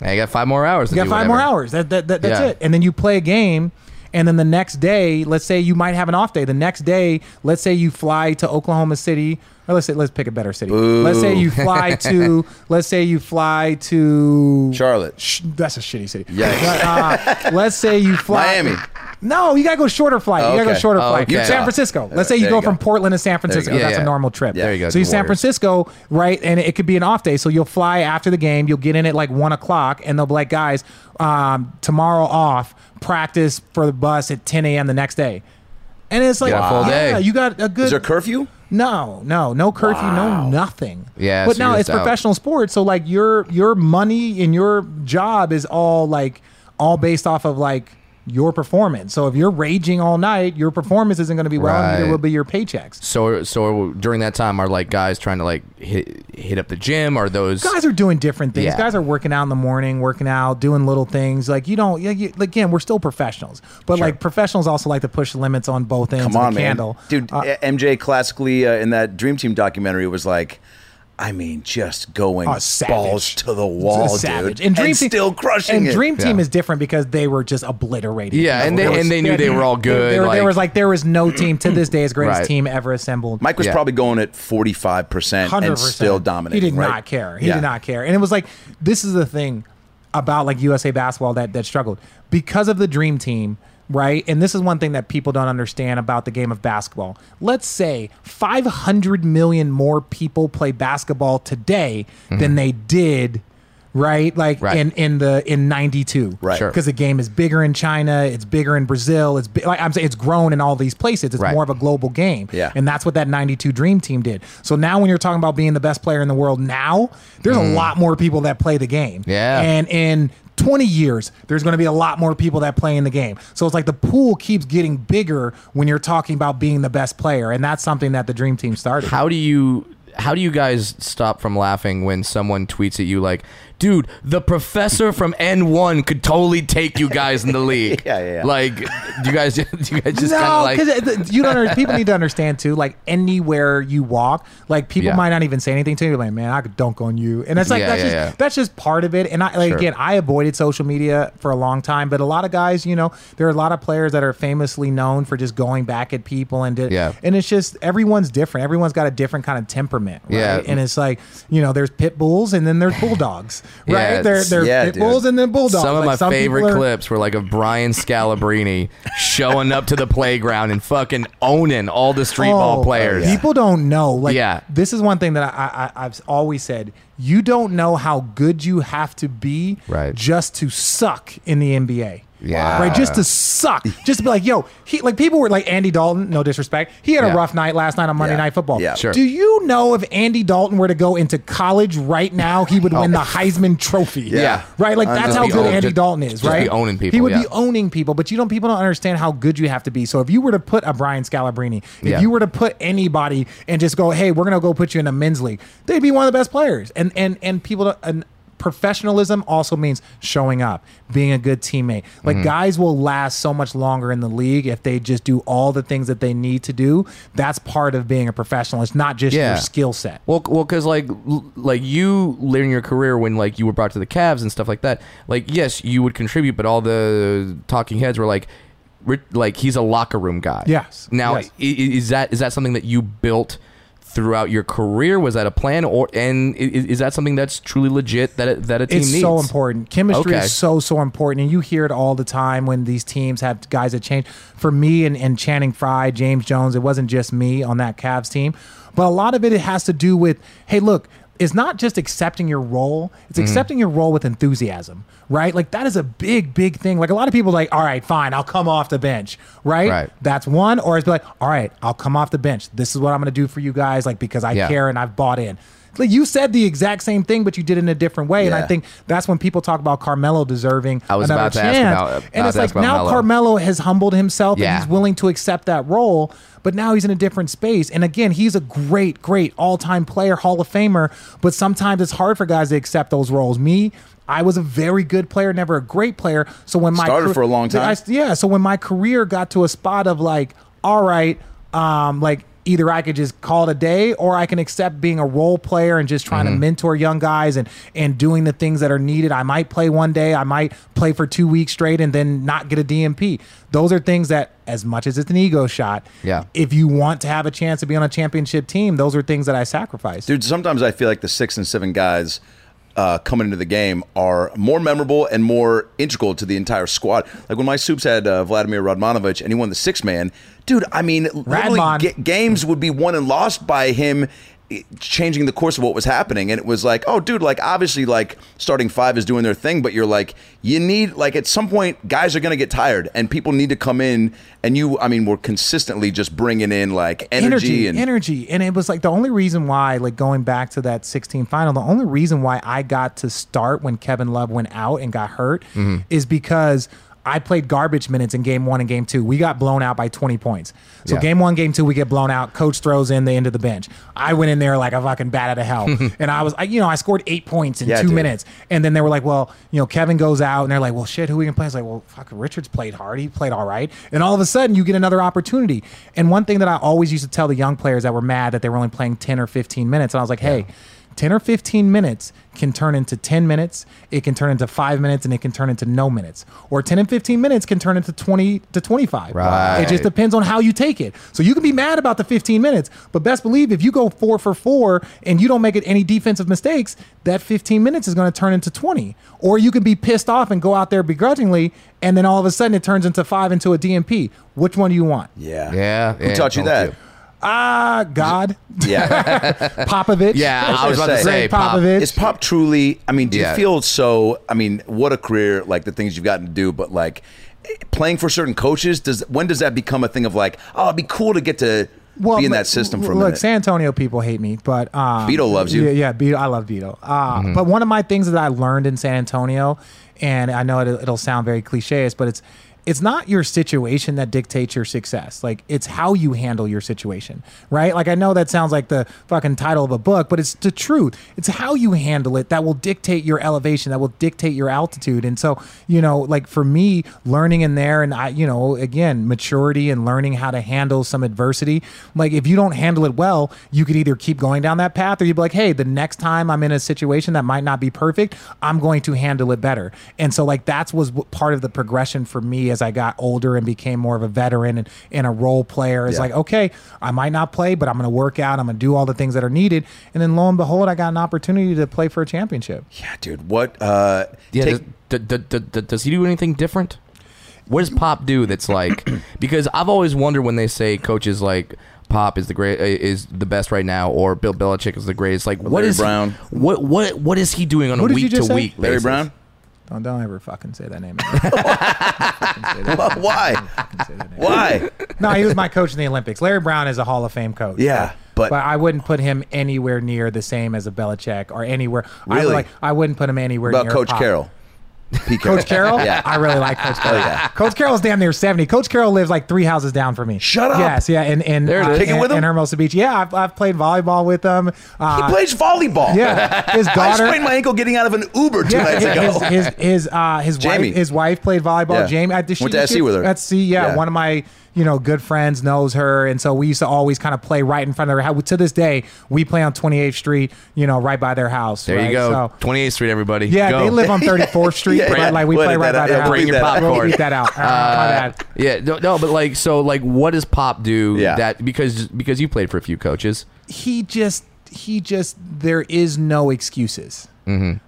Now you got five more hours. You got five more hours. That, that, that that's Yeah. it. And then you play a game. And then the next day, let's say you might have an off day. The next day, let's say you fly to Oklahoma City, or let's say let's pick a better city. Let's say you fly to, let's say you fly to Charlotte. Sh- that's a shitty city. Yikes. Uh, let's say you fly Miami. No, you gotta go shorter flight. You gotta go Okay. shorter Oh, flight. okay. San Francisco. Let's say you There go you go. from Portland to San Francisco. Yeah, That's a normal trip. There you go, So you the San Warriors. Francisco, right? And it could be an off day. So you'll fly after the game. You'll get in at like one o'clock, and they'll be like, guys, um, tomorrow off. Practice for the bus at 10 a.m. the next day. And it's like, Get a full yeah, day. you got a good. Is there curfew? No, no, no curfew, no nothing. Yeah, but so now you're it's just out. professional sports, so like your your money and your job is all like all based off of like your performance. So if you're raging all night, your performance isn't going to be well, and neither will be your paychecks. So so during that time, are like guys trying to like hit hit up the gym? Are those Guys are doing different things. Yeah. Guys are working out in the morning, working out, doing little things. Like you don't. Yeah, you, again, we're still professionals, but like professionals also like to push limits on both ends Come of on, the man. candle. Dude, Uh, MJ classically uh, in that Dream Team documentary was like, I mean, just going Oh, balls to the wall, savage. dude. And Dream Team still crushing and it. Dream Team Yeah. is different because they were just obliterated. Yeah, and they- There and they knew they were all good, There, there was like there was no team to this day as greatest Right. team ever assembled. Mike was Yeah. probably going at 45% and still dominating. He did right? not care. He Yeah. did not care. And it was like this is the thing about like USA basketball that that struggled because of the dream team, right? And this is one thing that people don't understand about the game of basketball. Let's say 500 million more people play basketball today than they did right like Right. in in the in 92 Right. Sure. because the game is bigger in china it's bigger in brazil it's like i'm saying it's grown in all these places it's Right. more of a global game Yeah. and that's what that 92 dream team did so now when you're talking about being the best player in the world now there's a lot more people that play the game Mm. Yeah. and in 20 years there's going to be a lot more people that play in the game. So it's like the pool keeps getting bigger when you're talking about being the best player and that's something that the dream team started. How do you how do you guys stop from laughing when someone tweets at you like, "Dude, the professor from AND1 could totally take you guys in the league." Yeah, yeah, yeah. Like, do you guys, do you guys just kind no, of like, because you don't. People need to understand too. Like anywhere you walk, like people Yeah. might not even say anything to you. Like, man, I could dunk on you, and it's like Yeah, that's yeah, just yeah. that's just part of it. And I like Sure. again, I avoided social media for a long time, but a lot of guys, you know, there are a lot of players that are famously known for just going back at people and di- Yeah. and it's just everyone's different. Everyone's got a different kind of temperament, right? Yeah. And it's like you know, there's pit bulls and then there's bulldogs, Yeah, right? There, it's- there's Yeah, pit dude. bulls and then bulldogs. Some of Like, my favorite are- clips were like of Brian Scalabrine showing up to the playground and fucking owning all the street ball Oh, players. People don't know. Like, Yeah. this is one thing that I, I, I've always said. You don't know how good you have to be Right. just to suck in the NBA. Yeah. Right. Just to suck. just to be like, yo, he like people were like Andy Dalton. No disrespect. He had Yeah. a rough night last night on Monday Yeah. Night Football. Yeah. Sure. Do you know if Andy Dalton were to go into college right now, he would oh. win the Heisman Trophy? Yeah. Right. Like that's Just how be good own- Andy just- Dalton is. just be right. owning people, He would yeah. be owning people, but you don't. People don't understand how good you have to be. So if you were to put a Brian Scalabrine, if Yeah. you were to put anybody and just go, hey, we're gonna go put you in a men's league, they'd be one of the best players. And and and people don't. And, professionalism also means showing up, being a good teammate. Mm-hmm. Like guys will last so much longer in the league if they just do all the things that they need to do. That's part of being a professional. It's not just Yeah. your skill set. Well, well, because like, like you later in your career, when like you were brought to the Cavs and stuff like that, like yes, you would contribute, but all the talking heads were like, like he's a locker room guy. Yes, Now, yes. i- i- is that is that something that you built throughout your career? Was that a plan, or and is, is that something that's truly legit that a, that a team it's needs? so important. Chemistry Okay. is so so important, and you hear it all the time when these teams have guys that change. For me and, and Channing Frye, James Jones, it wasn't just me on that Cavs team, but a lot of it, it has to do with hey, look. It's not just accepting your role; Mm-hmm. it's accepting your role with enthusiasm, right? Like that is a big, big thing. Like a lot of people, are like, all right, fine, I'll come off the bench, right? Right. That's one. Or it's like, all right, I'll come off the bench. This is what I'm going to do for you guys, like because I Yeah. care and I've bought in. Like you said the exact same thing, but you did it in a different way. And I think that's when people talk about Carmelo deserving I was another about to ask chance. about- and it's like now Melo. Carmelo has humbled himself Yeah. and he's willing to accept that role. But now he's in a different space. And again, he's a great, great all-time player, Hall of Famer. But sometimes it's hard for guys to accept those roles. Me, I was a very good player, never a great player. So when my Started car- for a long time. I- yeah. So when my career got to a spot of like, all right, um, like either I could just call it a day or I can accept being a role player and just trying Mm-hmm. to mentor young guys and and doing the things that are needed. I might play one day, I might play for two weeks straight and then not get a DNP. Those are things that as much as it's an ego shot, Yeah. if you want to have a chance to be on a championship team, those are things that I sacrifice. Dude, sometimes I feel like the six and seven guys uh, coming into the game are more memorable and more integral to the entire squad. Like when my soups had uh, Vladimir Radmanovich and he won the six man, dude. I mean, literally, Radmon. ga- games would be won and lost by him changing the course of what was happening, and it was like, oh, dude, like obviously, like starting five is doing their thing, but you're like, you need like at some point, guys are gonna get tired, and people need to come in, and you, I mean, we're consistently just bringing in like energy, and energy and it was like the only reason why like going back to that 16 final the only reason why i got to start when kevin love went out and got hurt Mm-hmm. is because I played garbage minutes in game one and game two. We got blown out by 20 points. So Yeah. game one, game two, we get blown out. Coach throws in the end of the bench. I went in there like a fucking bat out of hell. and I was, I, you know, I scored eight points in Yeah, two dude. minutes. And then they were like, well, you know, Kevin goes out and they're like, well, shit, who we can play? I was like, well, fuck, Richards played hard. He played all right. And all of a sudden, you get another opportunity. And one thing that I always used to tell the young players that were mad that they were only playing 10 or 15 minutes, and I was like, hey, 10 or 15 minutes can turn into 10 minutes, it can turn into five minutes, and it can turn into no minutes. Or 10 and 15 minutes can turn into 20 to 25. Right. It just depends on how you take it. So you can be mad about the 15 minutes, but best believe if you go four for four and you don't make it any defensive mistakes, that 15 minutes is going to turn into 20. Or you can be pissed off and go out there begrudgingly, and then all of a sudden it turns into five into a DNP. Which one do you want? yeah, Yeah, Who yeah, taught you that? you? Ah, God, Yeah, Popovich. Yeah, I was I was gonna about to say, say Pop. Popovich. is Pop truly? I mean, do Yeah. you feel so? I mean, what a career! Like the things you've gotten to do, but like playing for certain coaches. Does when does that become a thing of like, oh, it'd be cool to get to be in that system for a look, minute? San Antonio people hate me, but um, Beto loves you. Yeah, yeah, Beto, I love Beto. Uh, Mm-hmm. But one of my things that I learned in San Antonio, and I know it, it'll sound very cliche, but it's it's not your situation that dictates your success. Like it's how you handle your situation, right? Like I know that sounds like the fucking title of a book, but it's the truth. It's how you handle it that will dictate your elevation, that will dictate your altitude. And so, you know, like for me, learning in there, and I, you know, again, maturity and learning how to handle some adversity. Like if you don't handle it well, you could either keep going down that path, or you'd be like, hey, the next time I'm in a situation that might not be perfect, I'm going to handle it better. And so, like that's was part of the progression for me as I got older and became more of a veteran and, and a role player. Is Yeah. like, okay, I might not play, but I'm going to work out. I'm going to do all the things that are needed. And then lo and behold, I got an opportunity to play for a championship. yeah, dude. What? Uh, Yeah, take- does, d- d- d- does he do anything different? What does Pop do that's like? because I've always wondered when they say coaches like Pop is the great uh, is the best right now, or Bill Belichick is the greatest. Like, what Larry is he- what what what is he doing on Who a week to say? week? Larry basis? Brown. Don't, don't ever fucking say that name. again. Say that. Why? Why? Say that name. Why? No, he was my coach in the Olympics. Larry Brown is a Hall of Fame coach. Yeah, but- but I wouldn't put him anywhere near the same as a Belichick or anywhere. I Really? like. I wouldn't put him anywhere about near Coach Pop. Carroll? Pete Carroll. Coach Carroll? Yeah. I really like Coach Carroll. yeah. Coach Carroll's damn near 70. Coach Carroll lives like three houses down from me. Shut up. Yes, yeah. And, and, There it uh, is. Kick in- with him? in Hermosa Beach. Yeah, I've, I've played volleyball with him. He Uh, plays volleyball. yeah. His daughter. I sprained my ankle getting out of an Uber two nights yeah, ago. his his his, uh, his Jamie. wife his wife played volleyball. Jamie, I, she- Went to did SC she- with her. At SC, yeah, Yeah. One of my you know good friends knows her, and so we used to always kind of play right in front of her. house. To this day, we play on 28th Street, you know, right by their house. There right? you go, So, 28th Street, everybody. yeah, Go. they live on 34th Street, Yeah, but like we play right that by out. their Yeah, house. bring your popcorn. out. We'll that out. Uh. Yeah, no, no, but like so, like what does Pop do? Yeah. that because because you played for a few coaches. he just he just there is no excuses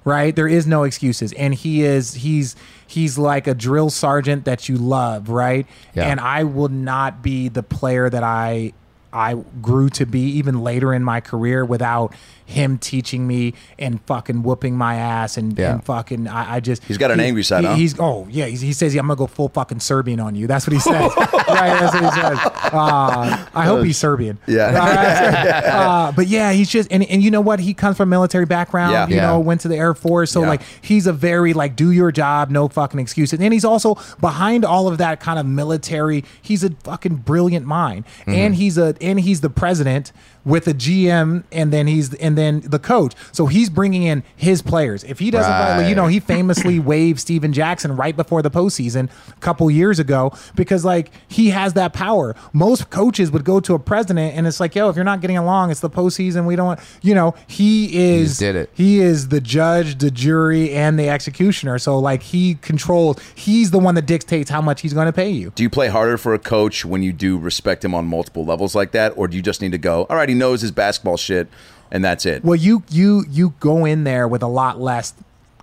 right there is no excuses and he is he's he's like a drill sergeant that you love right Yeah. and i will not be the player that i i grew to be even later in my career without him teaching me and fucking whooping my ass and, Yeah. and fucking I, I just He's got an he- angry side, he- huh? he's oh yeah he's, he says yeah, i'm gonna go full fucking serbian on you that's what he says right that's what he says uh, i hope he's serbian Yeah. uh, but yeah, he's just and, and you know what? He comes from military background. Yeah. You Yeah. know, went to the Air Force, so Yeah. like he's a very like do your job, no fucking excuses. And he's also behind all of that kind of military. He's a fucking brilliant mind, Mm-hmm. and he's a and he's the president with a GM, and then he's and then the coach. So he's bringing in his players. If he doesn't, like, you know, he famously waived Stephen Jackson right before the postseason a couple years ago because like he has that power. Most coaches would go to a president and it's like, yo, if you're not getting along, it's the postseason. We don't want, you know, he is just did it. He is the judge, the jury, and the executioner. So like he controls. He's the one that dictates how much he's going to pay you. Do you play harder for a coach when you do respect him on multiple levels like that, or do you just need to go? All right, he knows his basketball shit, and that's it. Well, you you you go in there with a lot less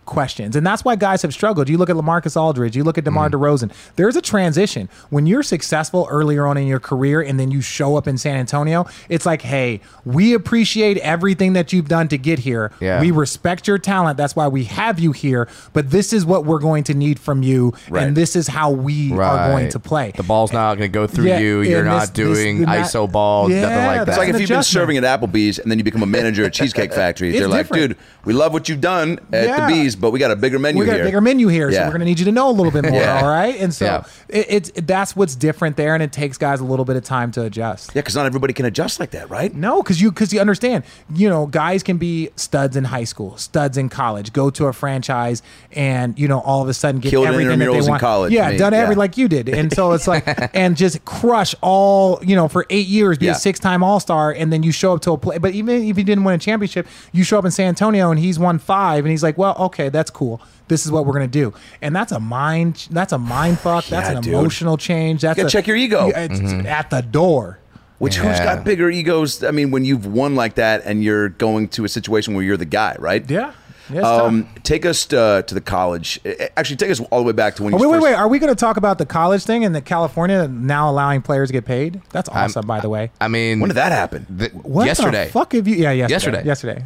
questions. And that's why guys have struggled. You look at LaMarcus Aldridge, you look at DeMar mm. DeRozan. There's a transition. When you're successful earlier on in your career and then you show up in San Antonio, it's like, hey, we appreciate everything that you've done to get here. Yeah. We respect your talent. That's why we have you here. But this is what we're going to need from you. Right. And this is how we are going to play. The ball's not going to go through Yeah, you. You're and not this- this- doing not- ISO ball, Yeah, nothing like that. It's like if you've been serving at Applebee's and then you become a manager at Cheesecake Factory. It's They're like, different. dude, we love what you've done at Yeah. the Bees, but we got a bigger menu we got here. a bigger menu here, so Yeah. we're going to need you to know a little bit more. Yeah. All right, and so Yeah. it, it's that's what's different there, and it takes guys a little bit of time to adjust. Yeah, because not everybody can adjust like that, right? No, because you because you understand, you know, guys can be studs in high school, studs in college, go to a franchise, and you know, all of a sudden get Killed everything that intramurals they in want. college, yeah, me, done every yeah. like you did, and so it's like, and just crush all, you know, for eight years, be Yeah. a six time All Star, and then you show up to a play. But even if he didn't win a championship, you show up in San Antonio and he's won five, and he's like, well, okay, that's cool. This is what we're gonna do, and that's a mind. That's a mind fuck. That's an dude. emotional change. That's a- check your ego. Yeah, It's at the door. Which who's got bigger egos? I mean, when you've won like that and you're going to a situation where you're the guy, right? Yeah. Yeah, Um, take us to, to the college. Actually, take us all the way back to when Oh, you wait, wait, first- wait. Are we going to talk about the college thing and the California now allowing players to get paid? That's awesome, by the way. I mean, When did that happen? th- What yesterday. the fuck have you? Yeah, yesterday. Yesterday. Yesterday.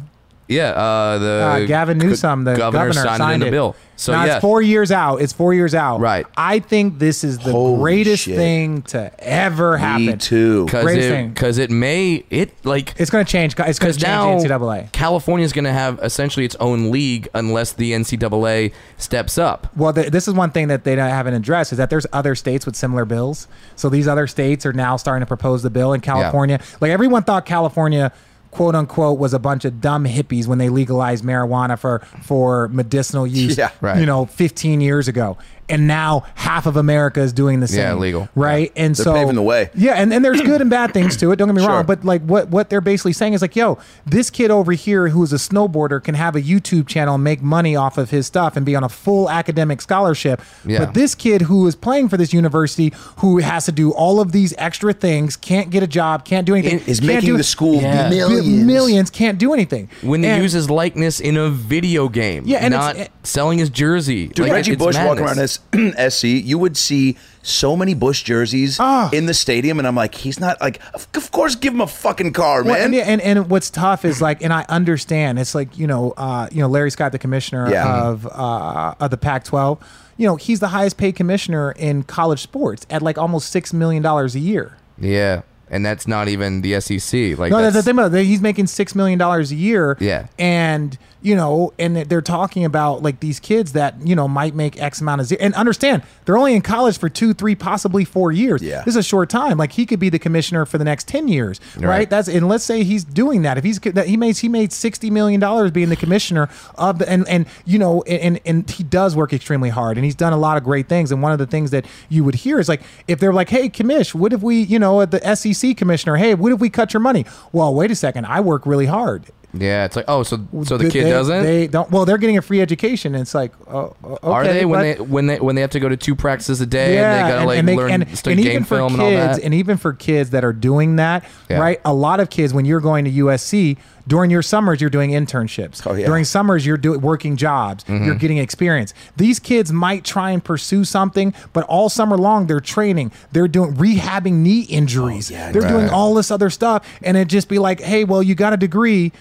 Yeah, uh, the Uh, Gavin Newsom, the governor, signed, it in the bill. So now yeah, it's four years out. It's four years out. Right. I think this is the Holy greatest shit. thing to ever happen. Me too. because greatest it, thing. 'cause it may it like It's going to change. It's going because to now change the NCAA. California is going to have essentially its own league unless the NCAA steps up. Well, th this is one thing that they don't- haven't addressed is that there's other states with similar bills. So these other states are now starting to propose the bill in California. Like everyone thought California, quote unquote, was a bunch of dumb hippies when they legalized marijuana for for medicinal use. Yeah. Right. You know, 15 years ago. And now half of America is doing the same. Yeah, legal. Right. And They're so paving the way. Yeah, and, and there's good and bad things to it. Don't get me Sure. wrong. But like what what they're basically saying is like, yo, this kid over here who's a snowboarder can have a YouTube channel and make money off of his stuff and be on a full academic scholarship. Yeah. But this kid who is playing for this university who has to do all of these extra things, can't get a job, can't do anything, Is can't making do- the school Yeah. millions. millions, can't do anything. When they And- use his likeness in a video game, Yeah, and not it's- selling his jersey. Dude, Like, Reggie it's Bush walking around as SC, you would see so many Bush jerseys Ah. in the stadium, and I'm like, he's not like, of, of course, give him a fucking car, Well, man. and, and and what's tough is like, and I understand it's like you know, uh, you know, Larry Scott, the commissioner Yeah. of uh, of the Pac-12, you know, he's the highest paid commissioner in college sports at like almost six million dollars a year. Yeah, and that's not even the SEC. Like No, that's, the thing about it. He's making six million dollars a year. Yeah. and you know, and they're talking about like these kids that you know might make X amount of zero. And understand, they're only in college for two, three, possibly four years. Yeah. this is a short time. Like he could be the commissioner for the next ten years, right? Right. That's and let's say he's doing that. If he's that he made he made sixty million dollars being the commissioner of the and and you know and and he does work extremely hard and he's done a lot of great things. And one of the things that you would hear is like if they're like, hey, commish, what if we you know at the SEC commissioner, hey, what if we cut your money? Well, wait a second, I work really hard. yeah. It's like oh, so so the kid they- doesn't. They don't. Well, they're getting a free education. And it's like, oh, okay, Are they when they when they when they have to go to two practices a day and they gotta like they- learn study and game even for film kids, and all that? and even for kids that are doing that, Yeah. right? A lot of kids, when you're going to USC during your summers, you're doing internships. Oh, yeah. During summers, you're doing working jobs. Mm-hmm. You're getting experience. These kids might try and pursue something, but all summer long they're training. They're doing rehabbing knee injuries. Oh, yeah, they're doing all this other stuff, and it just be like, hey, well, you got a degree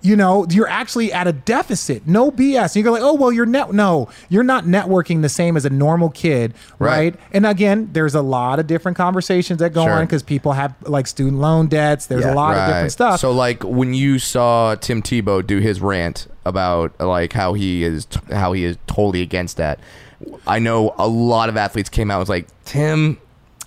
you know, you're actually at a deficit. No BS. And you go like, oh well, you're net. No, you're not networking the same as a normal kid, right? Right. And again, there's a lot of different conversations that go Sure. on because people have like student loan debts. There's Yeah. a lot of different stuff. So like when you saw Tim Tebow do his rant about like how he is how he is totally against that, I know a lot of athletes came out and was like Tim,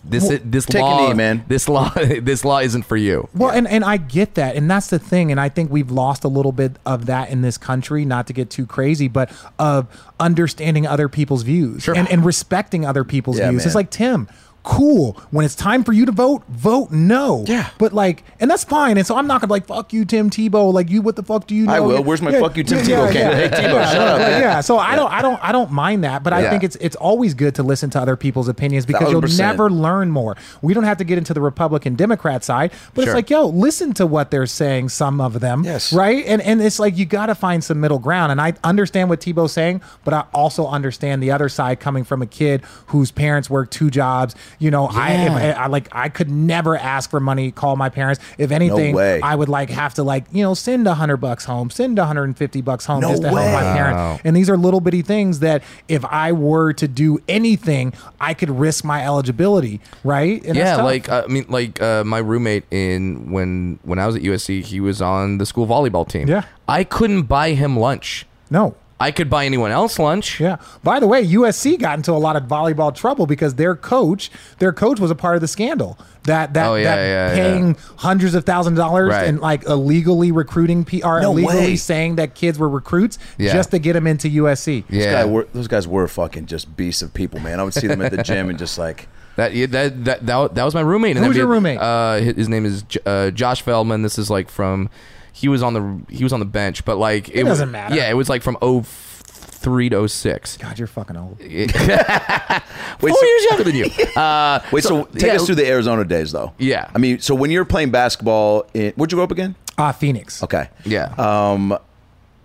this this take a law knee, man." this law this law isn't for you. Well, and, and I get that. And that's the thing. And I think we've lost a little bit of that in this country, not to get too crazy, but of understanding other people's views Sure. and, and respecting other people's Yeah, views. man. It's like, Tim, cool. When it's time for you to vote, vote no. Yeah. But like, and that's fine. And so I'm not gonna be like fuck you, Tim Tebow. Like you, what the fuck do you know? I will. Where's my fuck you, Tim Tebow candidate? Hey, Tebow, yeah, shut up, man. Yeah. So I don't, I don't, I don't mind that. But I think it's it's always good to listen to other people's opinions because you'll never learn more. We don't have to get into the Republican Democrat side, but Sure. it's like, yo, listen to what they're saying. Some of them, Yes. right? And and it's like you got to find some middle ground. And I understand what Tebow's saying, but I also understand the other side coming from a kid whose parents work two jobs. You know, I, Yeah. I like I could never ask for money, call my parents. If anything, way. I would like have to like you know send a hundred bucks home, send a hundred and fifty bucks home No just to help my parents. Wow. And these are little bitty things that if I were to do anything, I could risk my eligibility, right? And yeah, like I mean, like uh, my roommate in when when I was at USC, he was on the school volleyball team. Yeah. I couldn't buy him lunch. no. I could buy anyone else lunch. Yeah. By the way, USC got into a lot of volleyball trouble because their coach, their coach was a part of the scandal. That that, Oh, yeah, that yeah, paying hundreds of thousands of dollars Right. and like illegally recruiting PR, No illegally way. saying that kids were recruits Yeah. just to get them into USC. Those, Yeah. guy were, those guys were fucking just beasts of people, man. I would see them at the gym and just like, That, that that that that was my roommate. And Who's that'd your roommate? Uh, his, his name is J- uh, Josh Feldman. This is like from he was on the he was on the bench, but like it, doesn't was, matter. Yeah, it was like from 03 to 06. God, you're fucking old. wait, Four so, years younger than you. Uh, wait, so, take yeah, us through the Arizona days, though. Yeah. I mean, so when you're playing basketball, in, where'd you grow up again? Ah, Phoenix. Okay. Yeah. Um,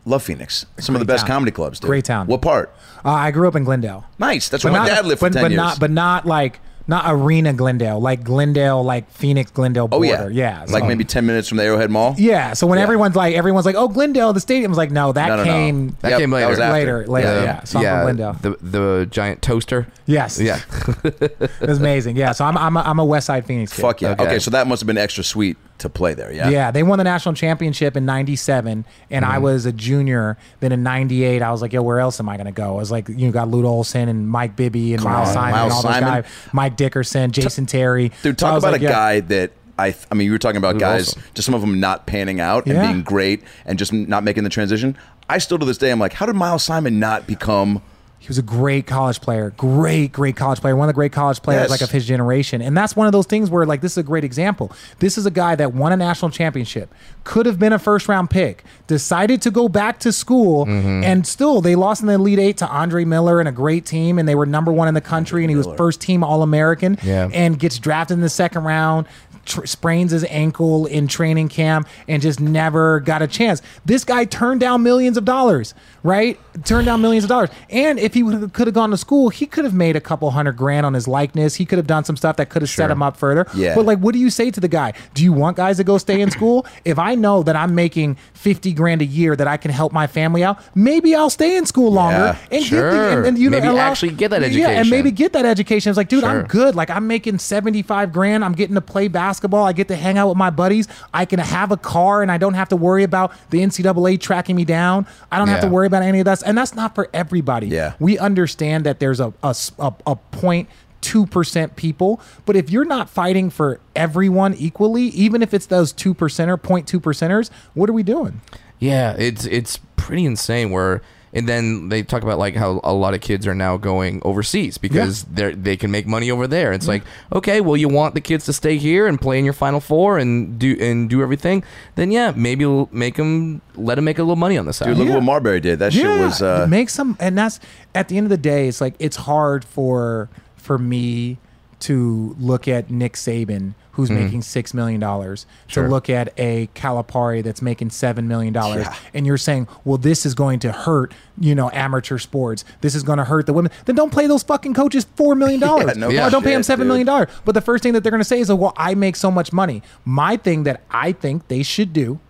love Phoenix. Some of the best town. comedy clubs. Dude. Great town. What part? Uh, I grew up in Glendale. Nice. That's where my not, dad lived for but, ten but years. not, but not like not arena Glendale, like Glendale, like Phoenix Glendale oh border. yeah, yeah, like maybe ten minutes from the Arrowhead Mall. Yeah, so when Yeah. everyone's like, everyone's like, oh, Glendale, the stadium's like, no, that No, no, no. came That Yep, came later. was after. later, later. Yeah, so I'm from Glendale. the the giant toaster. Yes, Yeah. it was amazing. Yeah, so I'm I'm a, I'm a West Side Phoenix kid. Fuck yeah. Okay. Okay. so that must have been extra sweet to play there. Yeah. Yeah, they won the national championship in '97, and Mm-hmm. I was a junior. Then in '98, I was like, "Yo, where else am I gonna go?" I was like, "You got Lute Olson and Mike Bibby and Miles on, Simon Miles and all those Simon. guys, Mike Dickerson, Jason Terry." Dude, talk was about like, a yeah. guy that I. I mean, you were talking about guys, awesome. just some of them not panning out and Yeah. being great and just not making the transition. I still to this day, I'm like, how did Miles Simon not become? He was a great college player, great, great college player, one of the great college players Yes. like of his generation. And that's one of those things where like this is a great example. This is a guy that won a national championship, could have been a first round pick, decided to go back to school, Mm-hmm. and still they lost in the Elite Eight to Andre Miller and a great team, and they were number one in the country, and he was first team All American, Yeah. and gets drafted in the second round. Tr- sprains his ankle in training camp and just never got a chance. This guy turned down millions of dollars, right? Turned down millions of dollars. And if he could have gone to school, he could have made a couple hundred grand on his likeness. He could have done some stuff that could have set him up further. Yeah. But like, what do you say to the guy? Do you want guys to go stay in school? if I know that I'm making 50 grand a year that I can help my family out, maybe I'll stay in school longer Yeah, and sure. get the, and, and you know, Maybe allow- actually get that education. Yeah, and maybe get that education. It's like, dude, I'm good. Like I'm making 75 grand. I'm getting to play basketball. I get to hang out with my buddies. I can have a car and I don't have to worry about the NCAA tracking me down. I don't have to worry about any of that. And that's not for everybody. Yeah. We understand that there's a point 2% people, but if you're not fighting for everyone equally, even if it's those 2% or 0.2 percenters, what are we doing? Yeah, it's it's pretty insane. Where and then they talk about like how a lot of kids are now going overseas because they're they can make money over there. It's like okay, well you want the kids to stay here and play in your Final Four and do and do everything. Then yeah, maybe make them let them make a little money on the side. Dude, look Yeah. at what Marbury did. That shit was. Uh, make some, and that's at the end of the day. It's like it's hard for for me to look at Nick Saban, who's hmm. making six million dollars, Sure. to look at a Calipari that's making seven million dollars, Yeah. and you're saying, well, this is going to hurt, you know, amateur sports. This is going to hurt the women. Then don't pay those fucking coaches four million dollars. Yeah, no Yeah. Or don't pay them seven dude. million dollars. But the first thing that they're going to say is, well, I make so much money. My thing that I think they should do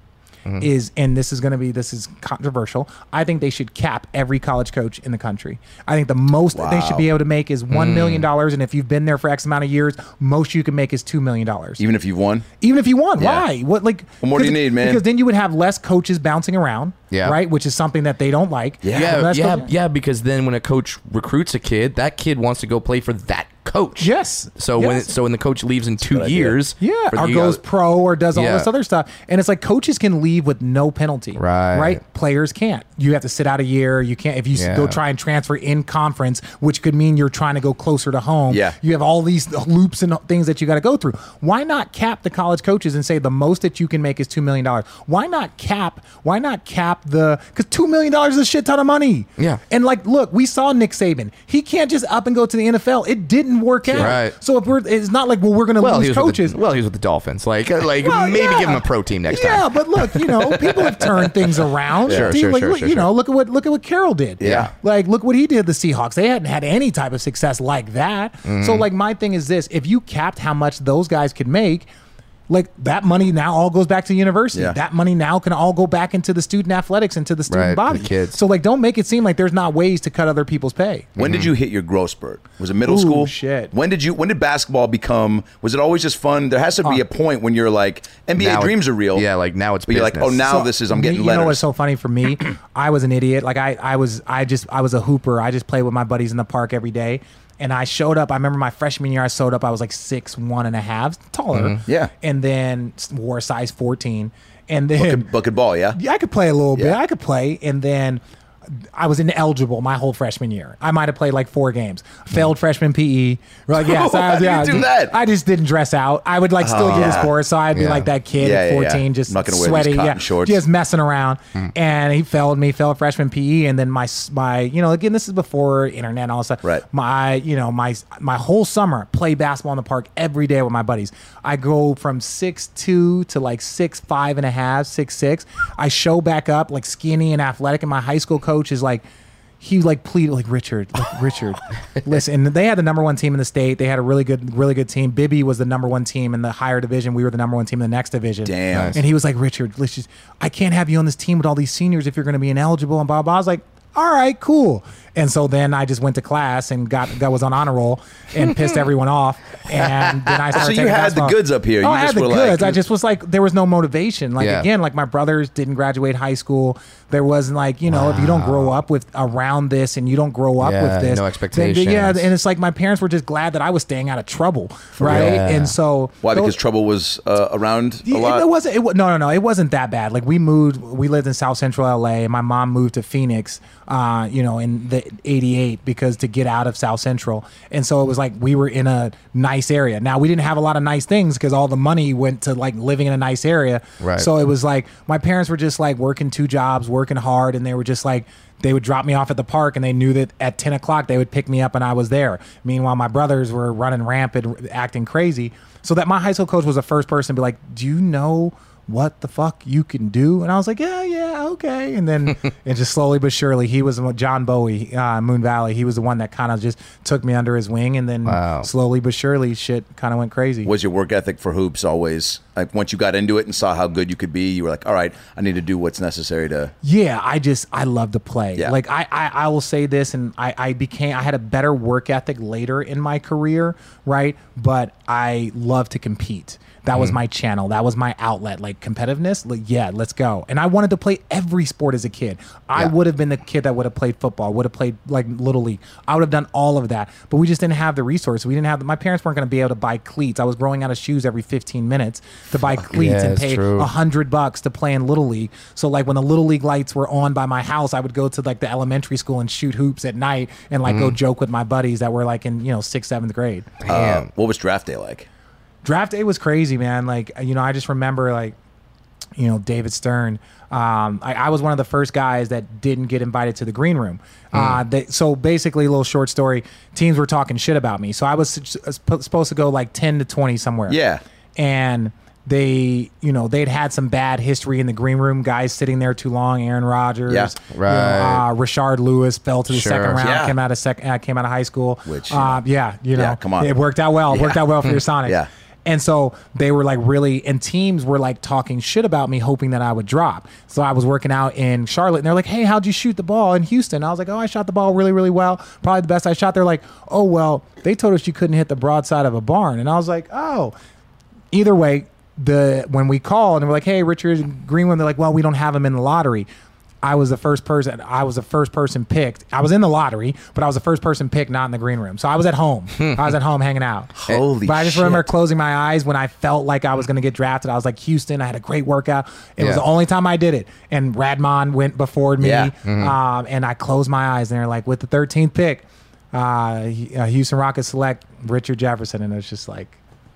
Mm-hmm. is, and this is going to be, this is controversial. I think they should cap every college coach in the country. I think the most that they should be able to make is one million dollars, and if you've been there for X amount of years, most you can make is two million dollars. even if you've won, Even if you won, Yeah. why? What like? What more do you need, man? Because then you would have less coaches bouncing around, Yeah. right? Which is something that they don't like. Yeah. yeah, yeah, yeah. Because then when a coach recruits a kid, that kid wants to go play for that coach. Yes. So when it, so when the coach leaves in two good idea. years, Yeah, for or goes guys- pro or does all Yeah. this other stuff. And it's like coaches can leave with no penalty. Right. Right? Players can't. You have to sit out a year. You can't if you Yeah. go try and transfer in conference, which could mean you're trying to go closer to home. Yeah. You have all these loops and things that you got to go through. Why not cap the college coaches and say the most that you can make is two million dollars? Why not cap? Why not cap the because two million dollars is a shit ton of money. Yeah. And like, look, we saw Nick Saban. He can't just up and go to the NFL. It didn't work out. Right. So if we're, it's not like well, we're going to well, lose with the- coaches. well, he was with the Dolphins. Like, like Well, maybe yeah. give him a pro team next year. yeah, time. but look, you know, people have turned things around. Sure, sure, like, sure, look, sure, You know, look at what look at what Carroll did. Yeah. like look what he did. The Seahawks. They hadn't had any type of success like that. Mm-hmm. So like my thing is this: if you capped how much those guys could make. Like that money now all goes back to the university. Yeah. That money now can all go back into the student athletics and to the student Right, body. the kids. So like, don't make it seem like there's not ways to cut other people's pay. When did mm-hmm. you hit your growth spurt? Was it middle Ooh, school? shit. When did you? When did basketball become? Was it always just fun? There has to be uh, a point when you're like NBA Now dreams are real. yeah, like, now it's But you're like, oh, now So, this is I'm getting You letters. know what's so funny for me? I was an idiot. Like I, I was, I just, I was a hooper. I just played with my buddies in the park every day. And I showed up. I remember my freshman year. I showed up. I was like six one and a half, taller. Mm-hmm. Yeah. And then wore size fourteen. And then Bucket, bucket ball, yeah. yeah, I could play a little bit. I could play, and then I was ineligible my whole freshman year. I might have played like four games. Failed freshman PE. Like, yeah, so I was, do yeah, do that? I just didn't dress out. I would like still do the yeah. sport, so I'd be Yeah. like that kid Yeah, at yeah, yeah. 14, just I'm not gonna wear these sweaty, yeah, shorts. just messing around. Hmm. And he failed me, failed freshman PE, and then my my you know again this is before internet and all that stuff. Right. My you know my my whole summer play basketball in the park every day with my buddies. I go from six two to like six five and a half, six six. I show back up like skinny and athletic, and my high school coach is like. He like pleaded like Richard, like Richard. Listen, they had the number one team in the state. They had a really good, really good team. Bibby was the number one team in the higher division. We were the number one team in the next division. Damn. Nice. And he was like, Richard, let's just, I can't have you on this team with all these seniors if you're going to be ineligible and blah, blah. I was like, all right, cool. And so then I just went to class and got that was on honor roll and pissed everyone off. And then I started. So you taking had the basketball. goods up here. Oh, You I just had the were like- goods. I just was like, there was no motivation. Like Yeah. again, like my brothers didn't graduate high school. There wasn't like you know if you don't grow up with around this and you don't grow up Yeah, with this, no then- expectations. yeah, and it's like my parents were just glad that I was staying out of trouble, right? Yeah. And so Why? those- Because trouble was uh, around a yeah, lot. It wasn't. It, no, no, no. It wasn't that bad. Like we moved. We lived in South Central LA. My mom moved to Phoenix. Uh, you know, in the '88 because to get out of South Central, and so it was like we were in a nice area. Now we didn't have a lot of nice things because all the money went to like living in a nice area. Right. So it was like my parents were just like working two jobs, working hard, and they were just like they would drop me off at the park and they knew that at 10 o'clock they would pick me up and I was there. Meanwhile, my brothers were running rampant, acting crazy. So that my high school coach was the first person to be like, Do you know what the fuck you can do? And I was like, Yeah, yeah, okay. And then and just slowly but surely, he was John Bowie, uh, Moon Valley. He was the one that kind of just took me under his wing. And then Wow. slowly but surely, shit kind of went crazy. was your work ethic for hoops always like once you got into it and saw how good you could be, you were like, all right, I need to do what's necessary to. Yeah, I just I love to play. Yeah. Like I, I I will say this, and I I became I had a better work ethic later in my career, right? But I love to compete. That Mm-hmm. was my channel. That was my outlet. Like competitiveness. Like yeah, let's go. And I wanted to play every sport as a kid. I Yeah. would have been the kid that would have played football. Would have played like little league. I would have done all of that. But we just didn't have the resources. We didn't have. My parents weren't going to be able to buy cleats. I was growing out of shoes every 15 minutes to buy cleats Yeah, and pay a hundred bucks to play in little league. So like when the little league lights were on by my house, I would go to like the elementary school and shoot hoops at night and like Mm. go joke with my buddies that were like in you know sixth seventh grade. Uh, Damn. what was draft day like? Draft day was crazy, man. Like you know, I just remember like you know David Stern. Um, I, I was one of the first guys that didn't get invited to the green room. Uh, they, so basically, a little short story. Teams were talking shit about me. So I was supposed to go like ten to twenty somewhere. Yeah. and they, you know, they'd had some bad history in the green room. Guys sitting there too long. Aaron Rodgers, Yeah. you know, Right. uh, Rashard Lewis fell to the Sure. second round. Yeah. Came out of sec- uh, came out of high school. Which, uh, yeah, you know, Yeah, come on. it worked out well. It Worked out well for your Sonics. Yeah. And so they were like really, and teams were like talking shit about me, hoping that I would drop. So I was working out in Charlotte, and they're like, "Hey, how'd you shoot the ball in Houston?" I was like, "Oh, I shot the ball really, really well. Probably the best I shot." They're like, "Oh, well, they told us you couldn't hit the broadside of a barn," and I was like, "Oh." Either way, the when we called and we're like, "Hey, Richard Greenwood," they're like, "Well, we don't have him in the lottery." I was the first person. I was the first person picked. I was in the lottery, but I was the first person picked, not in the green room. So I was at home. I was at home hanging out. Holy But I just shit. remember closing my eyes when I felt like I was going to get drafted. I was like Houston. I had a great workout. It was the only time I did it. And Radmon went before me. Yeah. Um, and I closed my eyes and they're like, with the 13th pick, uh, uh, Houston Rockets select Richard Jefferson. And it was just like,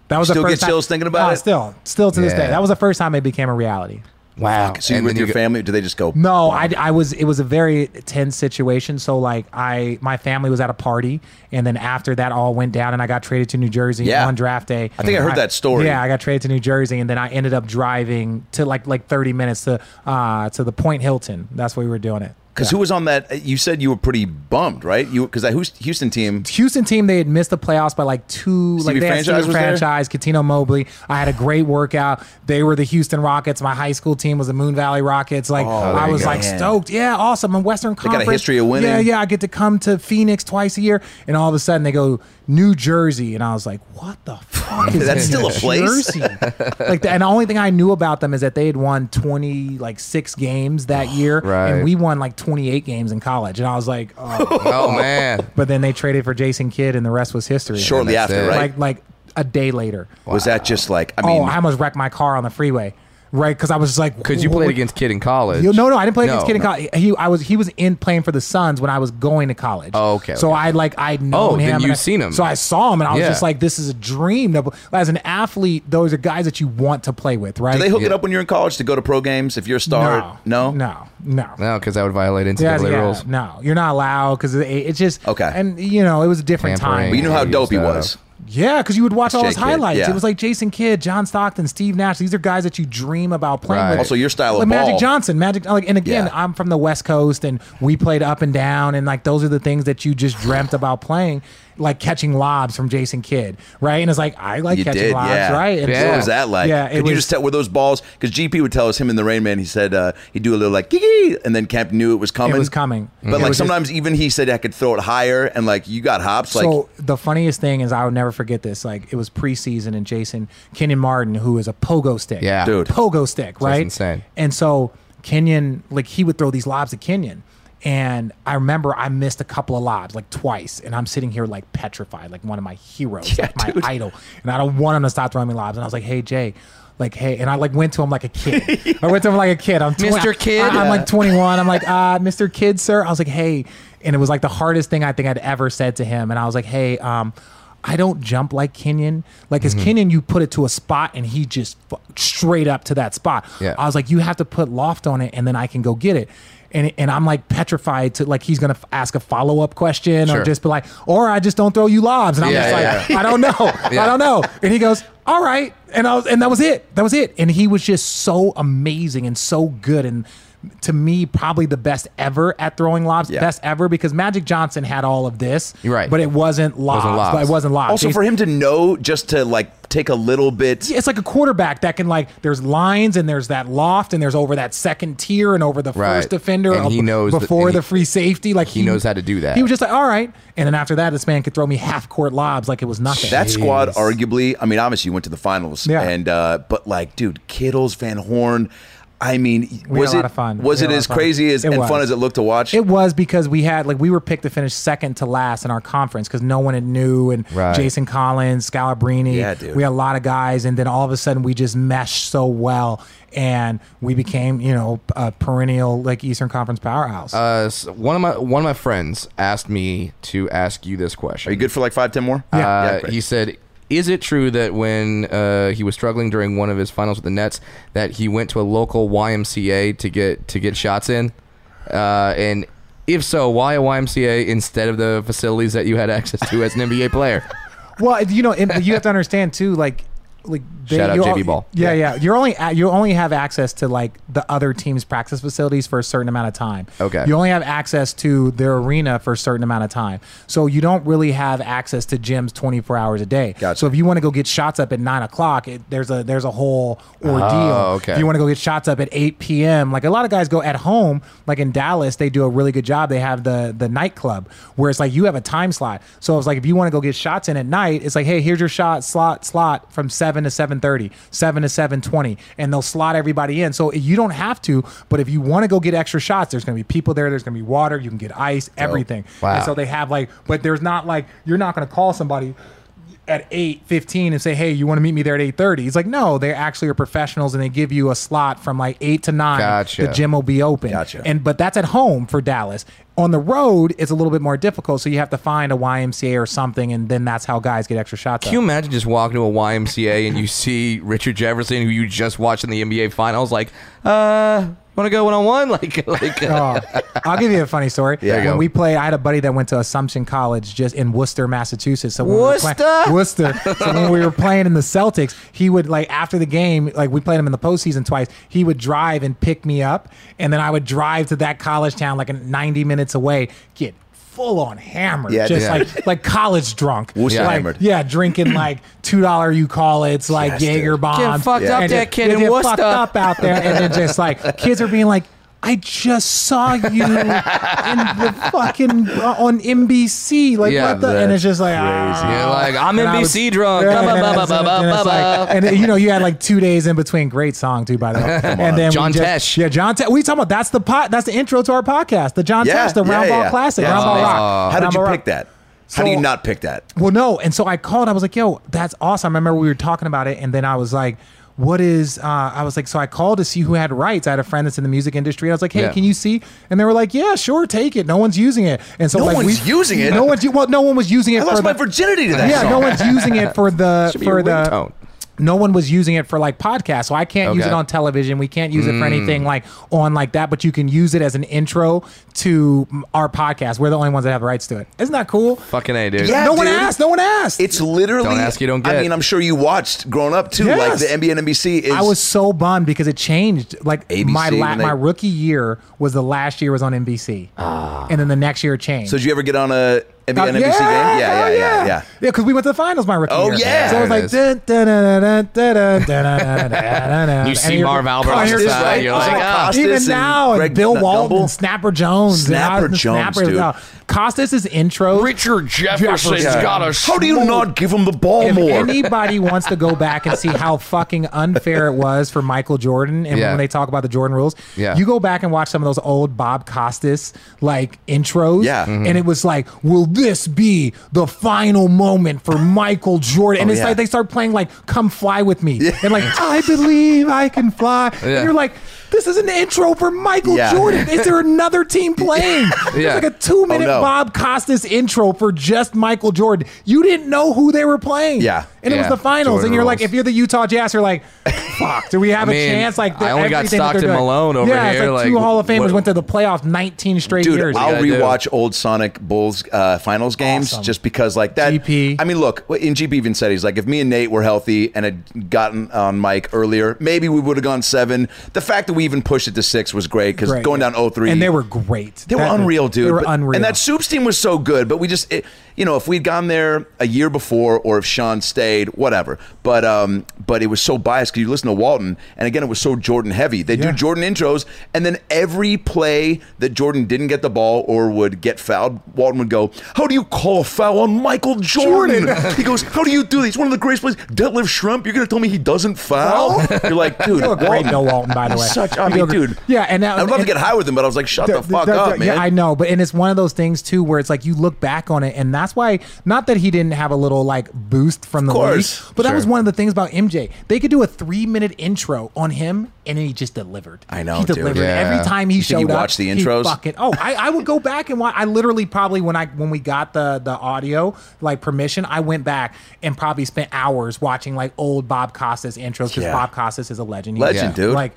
that was Still the first time- Still get chills thinking about Uh, it? Still, still to this day. That was the first time it became a reality. Wow. So you And with your go- family? Do they just go? No, I, I was. It was a very tense situation. So like, I my family was at a party, and then after that all went down, and I got traded to New Jersey Yeah. on draft day. I think I heard that story. Yeah, I got traded to New Jersey, and then I ended up driving to like like thirty minutes to uh to the Pointe Hilton. That's where we were doing it. Because who was on that? Uh, you said you were pretty bummed, right? You because that Houston- Houston team. Houston team they had missed the playoffs by like two like Stevie they had Franchise Stevie there? franchise Cuttino Mobley I had a great workout they were the Houston Rockets my high school team was the Moon Valley Rockets like oh, I was like Man. stoked yeah awesome I'm Western got a Conference history of winning. yeah yeah I get to come to Phoenix twice a year and all of a sudden they go New Jersey and I was like what the fuck is That's in still a New place? Jersey? like the, and the only thing I knew about them is that they had won 20 like six games that year Right. and we won like 28 games in college and I was like oh Oh man. but then they traded for Jason Kidd, and the rest was history. Shortly after, it. right? like like a day later. Was that just like? I oh, mean, oh, I almost wrecked my car on the freeway, right? Because I was just like, Because you what- played against Kidd in college. You, no, no, I didn't play No, against Kidd in college. He, I was, he was in playing for the Suns when I was going to college. Oh, okay, So okay. I like, I'd known Oh, him. then and you've I- seen him. So I saw him, and I was just like, this is a dream. to- As an athlete, those are guys that you want to play with, right? do they hook it up when you're in college to go to pro games if you're a star? no, no, no. No, because that would violate Yeah, NCAA yeah, rules. no, you're not allowed because it, it's just Okay. And you know, it was a different Tampering. time. But you knew how dope he used that was. Yeah, because you would watch all Jay his Kidd, highlights. yeah. It was like Jason Kidd, John Stockton, Steve Nash. These are guys that you dream about playing Right. with. Also, your style of like Magic ball. Johnson, Magic. Uh, like, and again, Yeah. I'm from the West Coast, and we played up and down, and like those are the things that you just dreamt about playing, like catching lobs from Jason Kidd, right? And it's like I like You catching did, lobs, yeah. right? And Yeah. What was that like? Yeah, it Could you just tell were those balls? Because GP would tell us him in the Reign Man. He said uh, he'd do a little like gee, and then Kemp knew it was coming. It was coming. But It like was just- sometimes even he said I could throw it higher, and like you got hops. Like the funniest thing is I would never forget this. Like it was preseason and Jason Kenyon Martin, who is a pogo stick. Yeah. Dude. Pogo stick, right? insane. And so Kenyon, like he would throw these lobs at Kenyon. And I remember I missed a couple of lobs, like twice, and I'm sitting here like petrified, like one of my heroes, Yeah, like my dude. idol. And I don't want him to stop throwing me lobs. And I was like, hey Jay, like hey, and I like went to him like a kid. I went to him like a kid. I'm 20 Mr. Kidd? I, am like 21. I'm like, uh, Mr. Kidd, sir. I was like, hey, and it was like the hardest thing I think I'd ever said to him. And I was like, hey, um, I don't jump like Kenyon. Like, Mm-hmm. as Kenyon, you put it to a spot and he just fu- straight up to that spot. Yeah. I was like, you have to put loft on it and then I can go get it. And, and I'm like petrified to like he's gonna f- ask a follow up question Sure. or just be like, or I just don't throw you lobs. And I'm Yeah, just yeah, like, I don't know. I don't know. And he goes, all right. And I was, and that was it. That was it. And he was just so amazing and so good. And to me, probably the best ever at throwing lobs, Yeah. best ever because Magic Johnson had all of this, You're right. But it wasn't lobs. lobs. But it wasn't lobs. also Jason- for him to know just to like take a little bit. it's like a quarterback that can like there's lines and there's that loft and there's over that second tier and over the Right. first defender And he ab- knows that- before and the he- free safety like he knows how to do that. he was just like all right and then after that this man could throw me half court lobs like it was nothing That squad, arguably, I mean, obviously, you went to the finals, Yeah. and uh, but like, dude, Kittles, Van Horn. I mean, We was it fun. was We it had a lot as crazy as It and was. fun as it looked to watch? It was because we had like we were picked to finish second to last in our conference because no one had knew and Right. Jason Collins, Scalabrine. Yeah, dude. We had a lot of guys, and then all of a sudden we just meshed so well, and we became you know a perennial like Eastern Conference powerhouse. Uh, s- one of my one of my friends asked me to ask you this question. Are you good for like five, ten more? Uh, yeah he said, "Is it true that when uh, he was struggling during one of his finals with the Nets, that he went to a local YMCA to get to get shots in? Uh, and if so, why a YMCA instead of the facilities that you had access to as an NBA player?" Well, you know, you have to understand too, like, like they, Shout out you JB all- Ball. Yeah, yeah. You're only you only have access to like the other team's practice facilities for a certain amount of time. Okay. You only have access to their arena for a certain amount of time. So you don't really have access to gyms 24 hours a day. Gotcha. So if you want to go get shots up at nine o'clock, it, there's a there's a whole ordeal. Oh, okay. If you want to go get shots up at 8 p.m., like a lot of guys go at home, like in Dallas, they do a really good job. They have the the nightclub where it's like you have a time slot. So it's like if you want to go get shots in at night, it's like, hey, here's your shot slot slot from 7 seven to seven thirty, seven to seven twenty, and they'll slot everybody in. So you don't have to, but if you want to go get extra shots, there's going to be people there. There's going to be water. You can get ice, everything. Wow. And so they have like, but there's not like you're not going to call somebody at 8.15 and say hey you want to meet me there at 8.30 he's like no they actually are professionals and they give you a slot from like 8 to 9 Gotcha. the gym will be open Gotcha. and but that's at home for dallas on the road it's a little bit more difficult so you have to find a ymca or something and then that's how guys get extra shots Can you up. imagine just walking to a YMCA and you see Richard Jefferson, who you just watched in the NBA Finals, like, uh, want to go one on one? Like, like, uh, Oh, I'll give you a funny story. Yeah, when go. we played, I had a buddy that went to Assumption College just in Worcester, Massachusetts. So when we Worcester? playing- Worcester. So when we were playing in the Celtics, he would like after the game, like we played him in the postseason twice. He would drive and pick me up, and then I would drive to that college town, like 90 minutes away, get full on hammered, Yeah, just yeah. like like college drunk, Worcester like, hammered. yeah, drinking like two dollar you call it's like Yes, dude. Jaeger bombs, Get fucked up and there, kid, and, in get Worcester. fucked up out there, and then just like kids are being like. I just saw you in the fucking uh, on NBC. Like Yeah, what the? And it's just like ah. You're like, I'm And NBC was- drunk. Yeah, Ba, ba, and it's- ba, ba, and like-. And you know, you had like two days in between. Great song too, by the way. and then John just- Tesh. Yeah, John Tesh. We talking about that's the pot. That's the intro to our podcast. The John Yeah, Tesh, the Round Ball. Classic, Round Ball. Rock. How did you pick that? How do you not pick that? Well, no. And so I called. I was like, "Yo, that's awesome." I remember we were talking about it, and then I was like, "What is?" Uh, I was like, so I called to see who had rights. I had a friend that's in the music industry. I was like, "Hey, Yeah. can you see?" And they were like, "Yeah, sure, take it. No one's using it." And so No like, one's we, using it? No one's. Well, no one was using it. I for lost the, my virginity to that Yeah, song. no one's using it for the for the. ringtone. No one was using it for like podcasts, so I can't use it on television. We can't use it Mm. for anything like on like that. But you can use it as an intro to mm, our podcast. We're the only ones that have rights to it. Isn't that cool? Fucking A, dude. Yeah. no one asked. No one asked. It's literally. Don't ask, you don't get. I mean, I'm sure you watched growing up too. Yes. Like the NBA and NBC is. I was so bummed because it changed. Like ABC my la- they- my rookie year was the last year was on NBC, and then the next year it changed. So did you ever get on a at the uh, yeah, game? Yeah, yeah, yeah, yeah. Yeah, because yeah, we went to the finals my rookie oh, year. Oh, yeah. So I was like, you see Marv Albert on your side. You're like, even now, Bill Walton, Snapper Jones. Snapper Jones, dude. Costas' intro. Richard Jefferson's Jefferson. got a. How do you not give him the ball if more? anybody wants to go back and see how fucking unfair it was for Michael Jordan, and Yeah. when they talk about the Jordan rules, Yeah. you go back and watch some of those old Bob Costas like intros, Yeah. Mhm. and it was like, "Will this be the final moment for Michael Jordan?" And Oh, it's yeah. like they start playing like "Come Fly with Me," and like "I believe I can fly," Yeah. and you're like. This is an intro for Michael Yeah. Jordan. Is there another team playing? It's like a two-minute Oh, no. Bob Costas intro for just Michael Jordan. You didn't know who they were playing. Yeah. And it was the finals, Jordan and you're like, if you're the Utah Jazz, you're like, fuck, do we have I a mean, chance? Like, I only got they're Stockton doing. Malone over yeah, it's here, like, two Hall of Famers what- went to the playoffs 19 straight Dude, years. I'll gotta do. rewatch old Sonic Bulls uh, finals games Awesome. just because, like that. GP. I mean, look, in GP even said he's like, if me and Nate were healthy and had gotten on Mike earlier, maybe we would have gone seven. The fact that we even pushed it to six was great because Great. going down 0-3. and they were great. They were unreal, dude. They were But- unreal. And that Soups team was so good, but we just, it, you know, if we'd gone there a year before, or if Shawn stayed, whatever. But um, but it was so biased because you listen to Walton, and again, it was so Jordan heavy. They Yeah. do Jordan intros, and then every play that Jordan didn't get the ball or would get fouled, Walton would go, "How do you call a foul on Michael Jordan?" he goes, "How do you do this? He's one of the greatest players. Deadlift Shrimp. You're gonna tell me he doesn't foul?" You're like, dude, you great, Walton. Bill Walton, by the way. Such, I mean, dude. Yeah, and that, I'd love to get high with him, but I was like, shut the, fuck the- up, the- man. Yeah, I know, but and it's one of those things too where it's like you look back on it, and that's why not that he didn't have a little like boost from the course. league, but that was one of the things about MJ. They could do a three minute intro on him, and he just delivered. I know, he delivered Yeah. every time he You think showed you up. watched the he intros? fucking, oh, I, I would go back and watch. I literally probably when I when we got the the audio like permission, I went back and probably spent hours watching like old Bob Costas intros because Yeah. Bob Costas is a legend. He's Legend, Yeah. dude. Like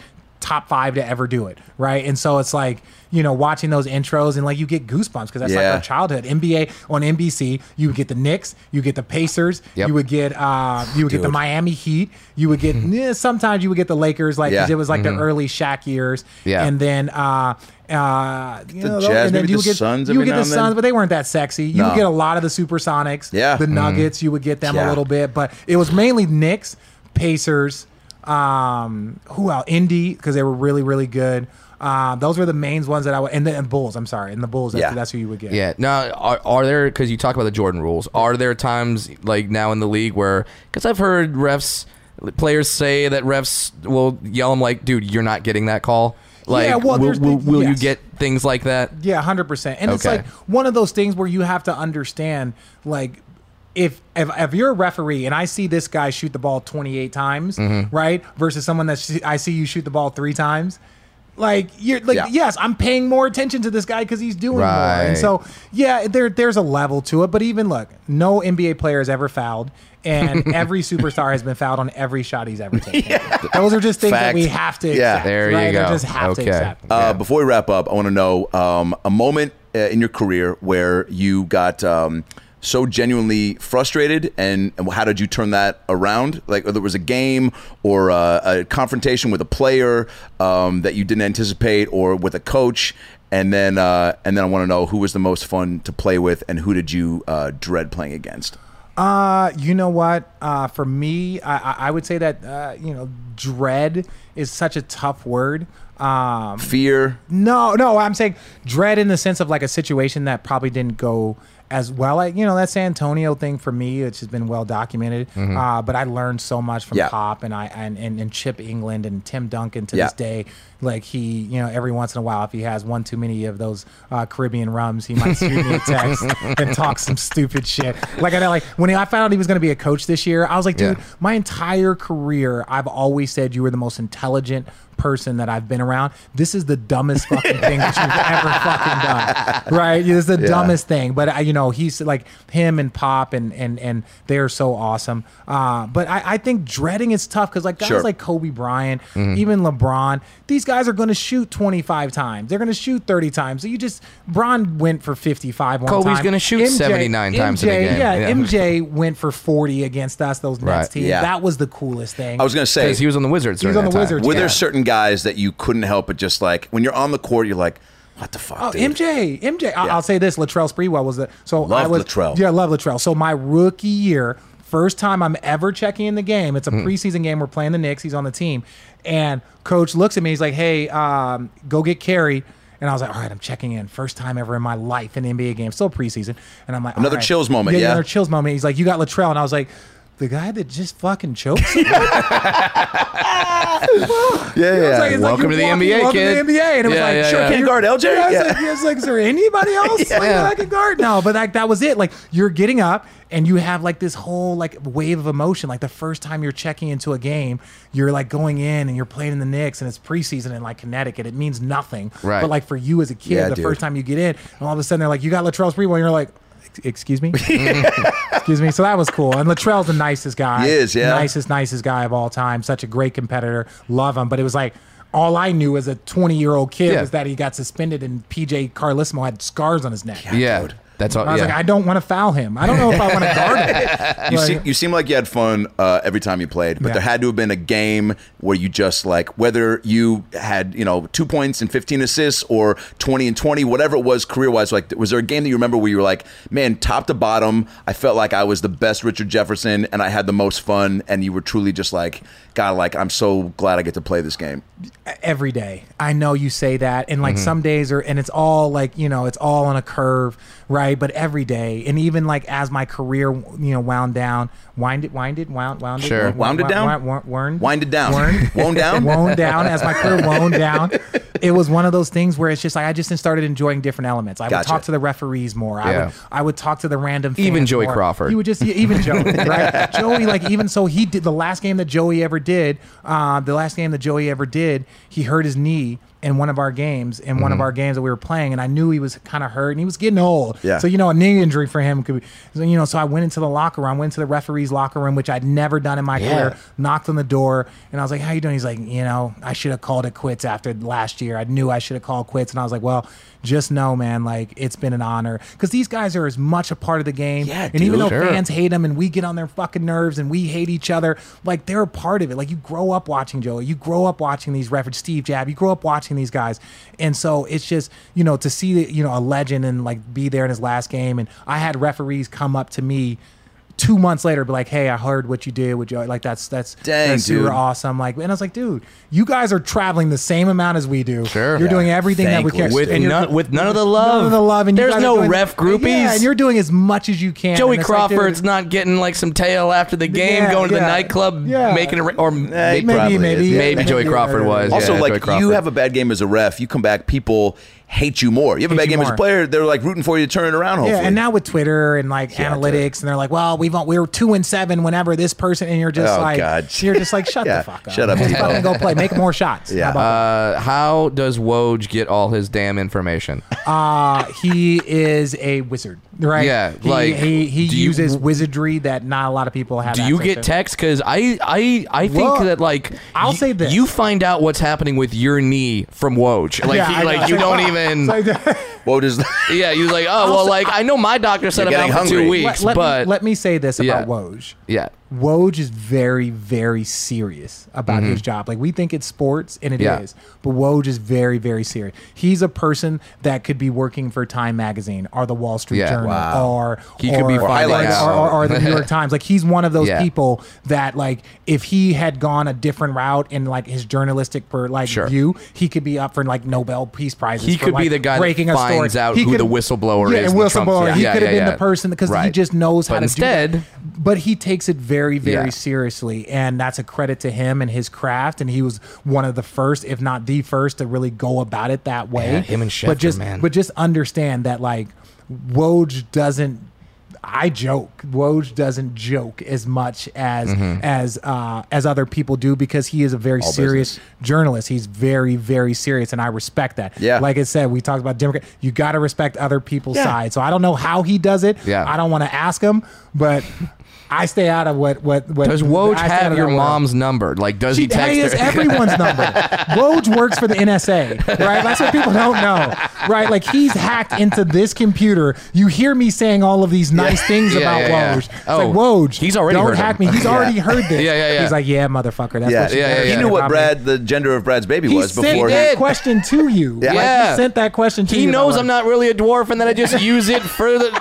top five to ever do it, right? And so it's like you know watching those intros and like you get goosebumps because that's like our childhood. NBA on NBC, you would get the Knicks, you get the Pacers, Yep. you would get uh, you would get the Miami Heat, you would get yeah, sometimes you would get the Lakers, like Yeah. it was like the early Shaq years, Yeah. and then. uh uh, you The know, Jazz, and then you the get Suns you would get the. Suns, but they weren't that sexy. You No. would get a lot of the Supersonics, Yeah. the Mhm. Nuggets. You would get them Yeah. a little bit, but it was mainly Knicks, Pacers, um, who else? Indy because they were really really good. Uh, those were the main ones that I would, and the and Bulls. I'm sorry, and the Bulls. That's, Yeah. that's who you would get. Yeah. Now, are, are there because you talk about the Jordan rules? Are there times like now in the league where because I've heard refs players say that refs will yell them like, "Dude, you're not getting that call." Like, Yeah, well, will, will, will you get things like that? Yeah, hundred percent. And it's like one of those things where you have to understand, like, if if, if you're a referee and I see this guy shoot the ball 28 times, Mm-hmm. right, versus someone that sh- I see you shoot the ball three times. Like you're like Yeah. yes, I'm paying more attention to this guy because he's doing more, and so yeah, there there's a level to it. But even look, no NBA player has ever fouled, and every superstar has been fouled on every shot he's ever taken. Those are just things that we have to. Yeah. accept, There you go. They just have Okay. to accept. Uh, Before we wrap up, I want to know um, a moment uh, in your career where you got um, so genuinely frustrated, and, and how did you turn that around? Like, whether it was a game or uh, a confrontation with a player um, that you didn't anticipate, or with a coach, and then uh, and then I want to know who was the most fun to play with, and who did you uh, dread playing against? Uh, you know what? Uh, for me, I, I- I would say that uh, you know, dread is such a tough word. Um, Fear. no, no, I'm saying dread in the sense of like a situation that probably didn't go as well. Like you know, that San Antonio thing for me, which has been well documented. Uh, but I learned so much from Yeah. Pop and I and, and, and Chip Engelland and Tim Duncan to Yeah. this day. Like he, you know, every once in a while, if he has one too many of those uh, Caribbean rums, he might shoot me a text and talk some stupid shit. Like I know, like when I found out he was going to be a coach this year, I was like, dude, Yeah. my entire career, I've always said you were the most intelligent person that I've been around. This is the dumbest fucking thing that you've ever fucking done, right? It's the dumbest thing. But uh, you know, he's like him and Pop, and and and they're so awesome. Uh, but I, I think dreading is tough because like guys Sure. like Kobe Bryant, even LeBron, these guys are going to shoot 25 times. They're going to shoot 30 times. So you just Bron went for 55 one Kobe's gonna shoot MJ 79 times in a MJ game. Yeah, Yeah. MJ went for 40 against us. Those Nets Right. team. Yeah. That was the coolest thing. I was going to say, Because he was on the Wizards. He was during on the time. Wizards, were yeah. there certain guys that you couldn't help but just like when you're on the court, you're like, what the fuck? Oh, dude? MJ, MJ. I- Yeah. I'll say this: Latrell Sprewell was the so I Love was Latrell. yeah, love Latrell. So my rookie year, first time I'm ever checking in the game. It's a Mm-hmm. preseason game. We're playing the Knicks. He's on the team, and coach looks at me. He's like, "Hey, um, go get Carrie." And I was like, all right, I'm checking in. First time ever in my life in an NBA game, still preseason. And I'm like, Another right. chills moment, yeah? Another chills moment. He's like, you got Latrell. And I was like, the guy that just fucking choked somebody? Yeah, yeah. like- like Welcome you're to the walking- NBA, welcome. To the NBA, and it was Yeah, like, yeah, sure, yeah. can you- guard LJ? Yeah, it's Yeah. like, it's like, is there anybody else like, that I can guard? No, but like that was it. Like you're getting up and you have like this whole like wave of emotion. Like the first time you're checking into a game, you're like going in and you're playing in the Knicks, and it's preseason in like Connecticut. It means nothing. Right. But like for you as a kid, Yeah, the dude. first time you get in, and all of a sudden they're like, you got Latrell Sprewell, and you're like. "Ex- Excuse me, excuse me. So that was cool, and Latrell's the nicest guy. He is, yeah. nicest, nicest guy of all time. Such a great competitor. Love him. But it was like all I knew as a 20 year old kid Yeah. was that he got suspended and PJ Carlesimo had scars on his neck. Yeah, dude. That's all. I was yeah. like, I don't want to foul him. I don't know if I want to guard him. You Like- seem, you seem like you had fun uh, every time you played, but Yeah. there had to have been a game where you just like whether you had you know two points and fifteen assists or twenty and twenty, whatever it was career wise. Like, was there a game that you remember where you were like, man, top to bottom, I felt like I was the best Richard Jefferson and I had the most fun, and you were truly just like, God, like I'm so glad I get to play this game. every day. I know you say that, and Mm-hmm. like some days are, and it's all like you know, it's all on a curve, right? But every day, and even like as my career, you know, wound down, winded, winded, wound, wound, Sure. Wounded down? wound, Winded down. wound, Wound down? wound down. As my career wound down, it was one of those things where it's just like I just started enjoying different elements. I would talk to the referees more. I Yeah. would, I would talk to the random, Even Joey more. Crawford. You would just even Joey, right? Joey, like even so, he did the last game that Joey ever did. Uh, the last game that Joey ever did, he hurt his knee in one of our games. In Mm-hmm. one of our games that we were playing, and I knew he was kind of hurt and he was getting old. Yeah. So you know, a knee injury for him could be. So, you know, so I went into the locker room. I went to the referee's locker room, which I'd never done in my career. Knocked on the door, and I was like, "How you doing?" He's like, "You know, I should have called it quits after last year. I knew I should have called quits." And I was like, "Well." Just know, man, like it's been an honor. Because these guys are as much a part of the game, Yeah, and even though Sure. fans hate them and we get on their fucking nerves and we hate each other, like they're a part of it. Like you grow up watching Joey, you grow up watching these referees, Steve Javie, you grow up watching these guys, and so it's just you know to see you know a legend and like be there in his last game, and I had referees come up to me two months later be like, "Hey, I heard what you did with Joey. Like that's that's Dang, that's super dude. awesome." Like, and I was like, "Dude, you guys are traveling the same amount as we do. Sure. you're Yeah. doing everything that we can with and none, with none of the love. None of the love, and there's guys no doing- ref groupies. Yeah, and you're doing as much as you can. Joey and it's like, Crawford's not getting like some tail after the game, Yeah, going to the nightclub, Yeah. making it, or he maybe, probably maybe, yeah. maybe Joey Yeah, Crawford yeah, yeah. was. Also, yeah, like you have a bad game as a ref, you come back, people hate you more. You have a bad you game as a player, they're like rooting for you to turn it around. Hopefully, Yeah, and now with Twitter and like Yeah, analytics, and they're like, "Well, we've we were two and seven whenever this person," and you're just Oh, like, God. you're just like, "Shut Yeah, the fuck up, shut up, Just Tebow. fucking go play, make more shots." Yeah. How about Uh, how does Woj get all his damn information? Uh, he is a wizard, right? Yeah, he, like, he he do you- uses wizardry that not a lot of people have. Do you get to. texts? Because I, I, I think Well, that like I'll y- say this. you find out what's happening with your knee from Woj. Like, Yeah, he, like you don't even. It's like- what yeah, you like, oh well, say- like I know my doctor said You're I'm out for two weeks, let, let but me, let me say this Yeah. about Woj. yeah, Woj is very, very serious about his job. Like we think it's sports, and it is, Mm-hmm. Yeah. but Woj is very, very serious. He's a person that could be working for Time Magazine or the Wall Street Yeah. Journal Wow. or He could be or, or, or, or the New York Times. Like he's one of those Yeah. people that like if he had gone a different route in like his journalistic per like Sure. view, he could be up for like Nobel Peace prizes. He for, could be the guy that breaking a finds story. out He who could- the whistleblower yeah, is whistleblower. He could have been the person because he just knows But how to instead- do that but he takes it very very Yeah. seriously and that's a credit to him and his craft and he was one of the first if not the first to really go about it that way Yeah, him and but just man. but just understand that like Woj doesn't I joke. Woj doesn't joke as much as Mm-hmm. as uh, as other people do because he is a very All serious business. journalist. He's very very serious, and I respect that. Yeah. like I said, we talked about Democrat. You got to respect other people's Yeah. side. So I don't know how he does it. Yeah. I don't want to ask him, but I stay out of what what what. does Woj I have your that world. mom's number? Like, does She, he text he has her? everyone's number. Woj works for the NSA, right? That's what people don't know, right? Like he's hacked into this computer. You hear me saying all of these nice things Yeah, about yeah, yeah. Woj. It's Oh, like Woj, he's already don't heard hack him. me. He's already heard this. Yeah, yeah, yeah. He's like, yeah, motherfucker. That's yeah, what you yeah, better yeah, He knew what. Brad, the gender of Brad's baby He was sent before. that did. question to you. Yeah. Like, he sent that question to He you. knows I'm not really a dwarf, and then I just use it for the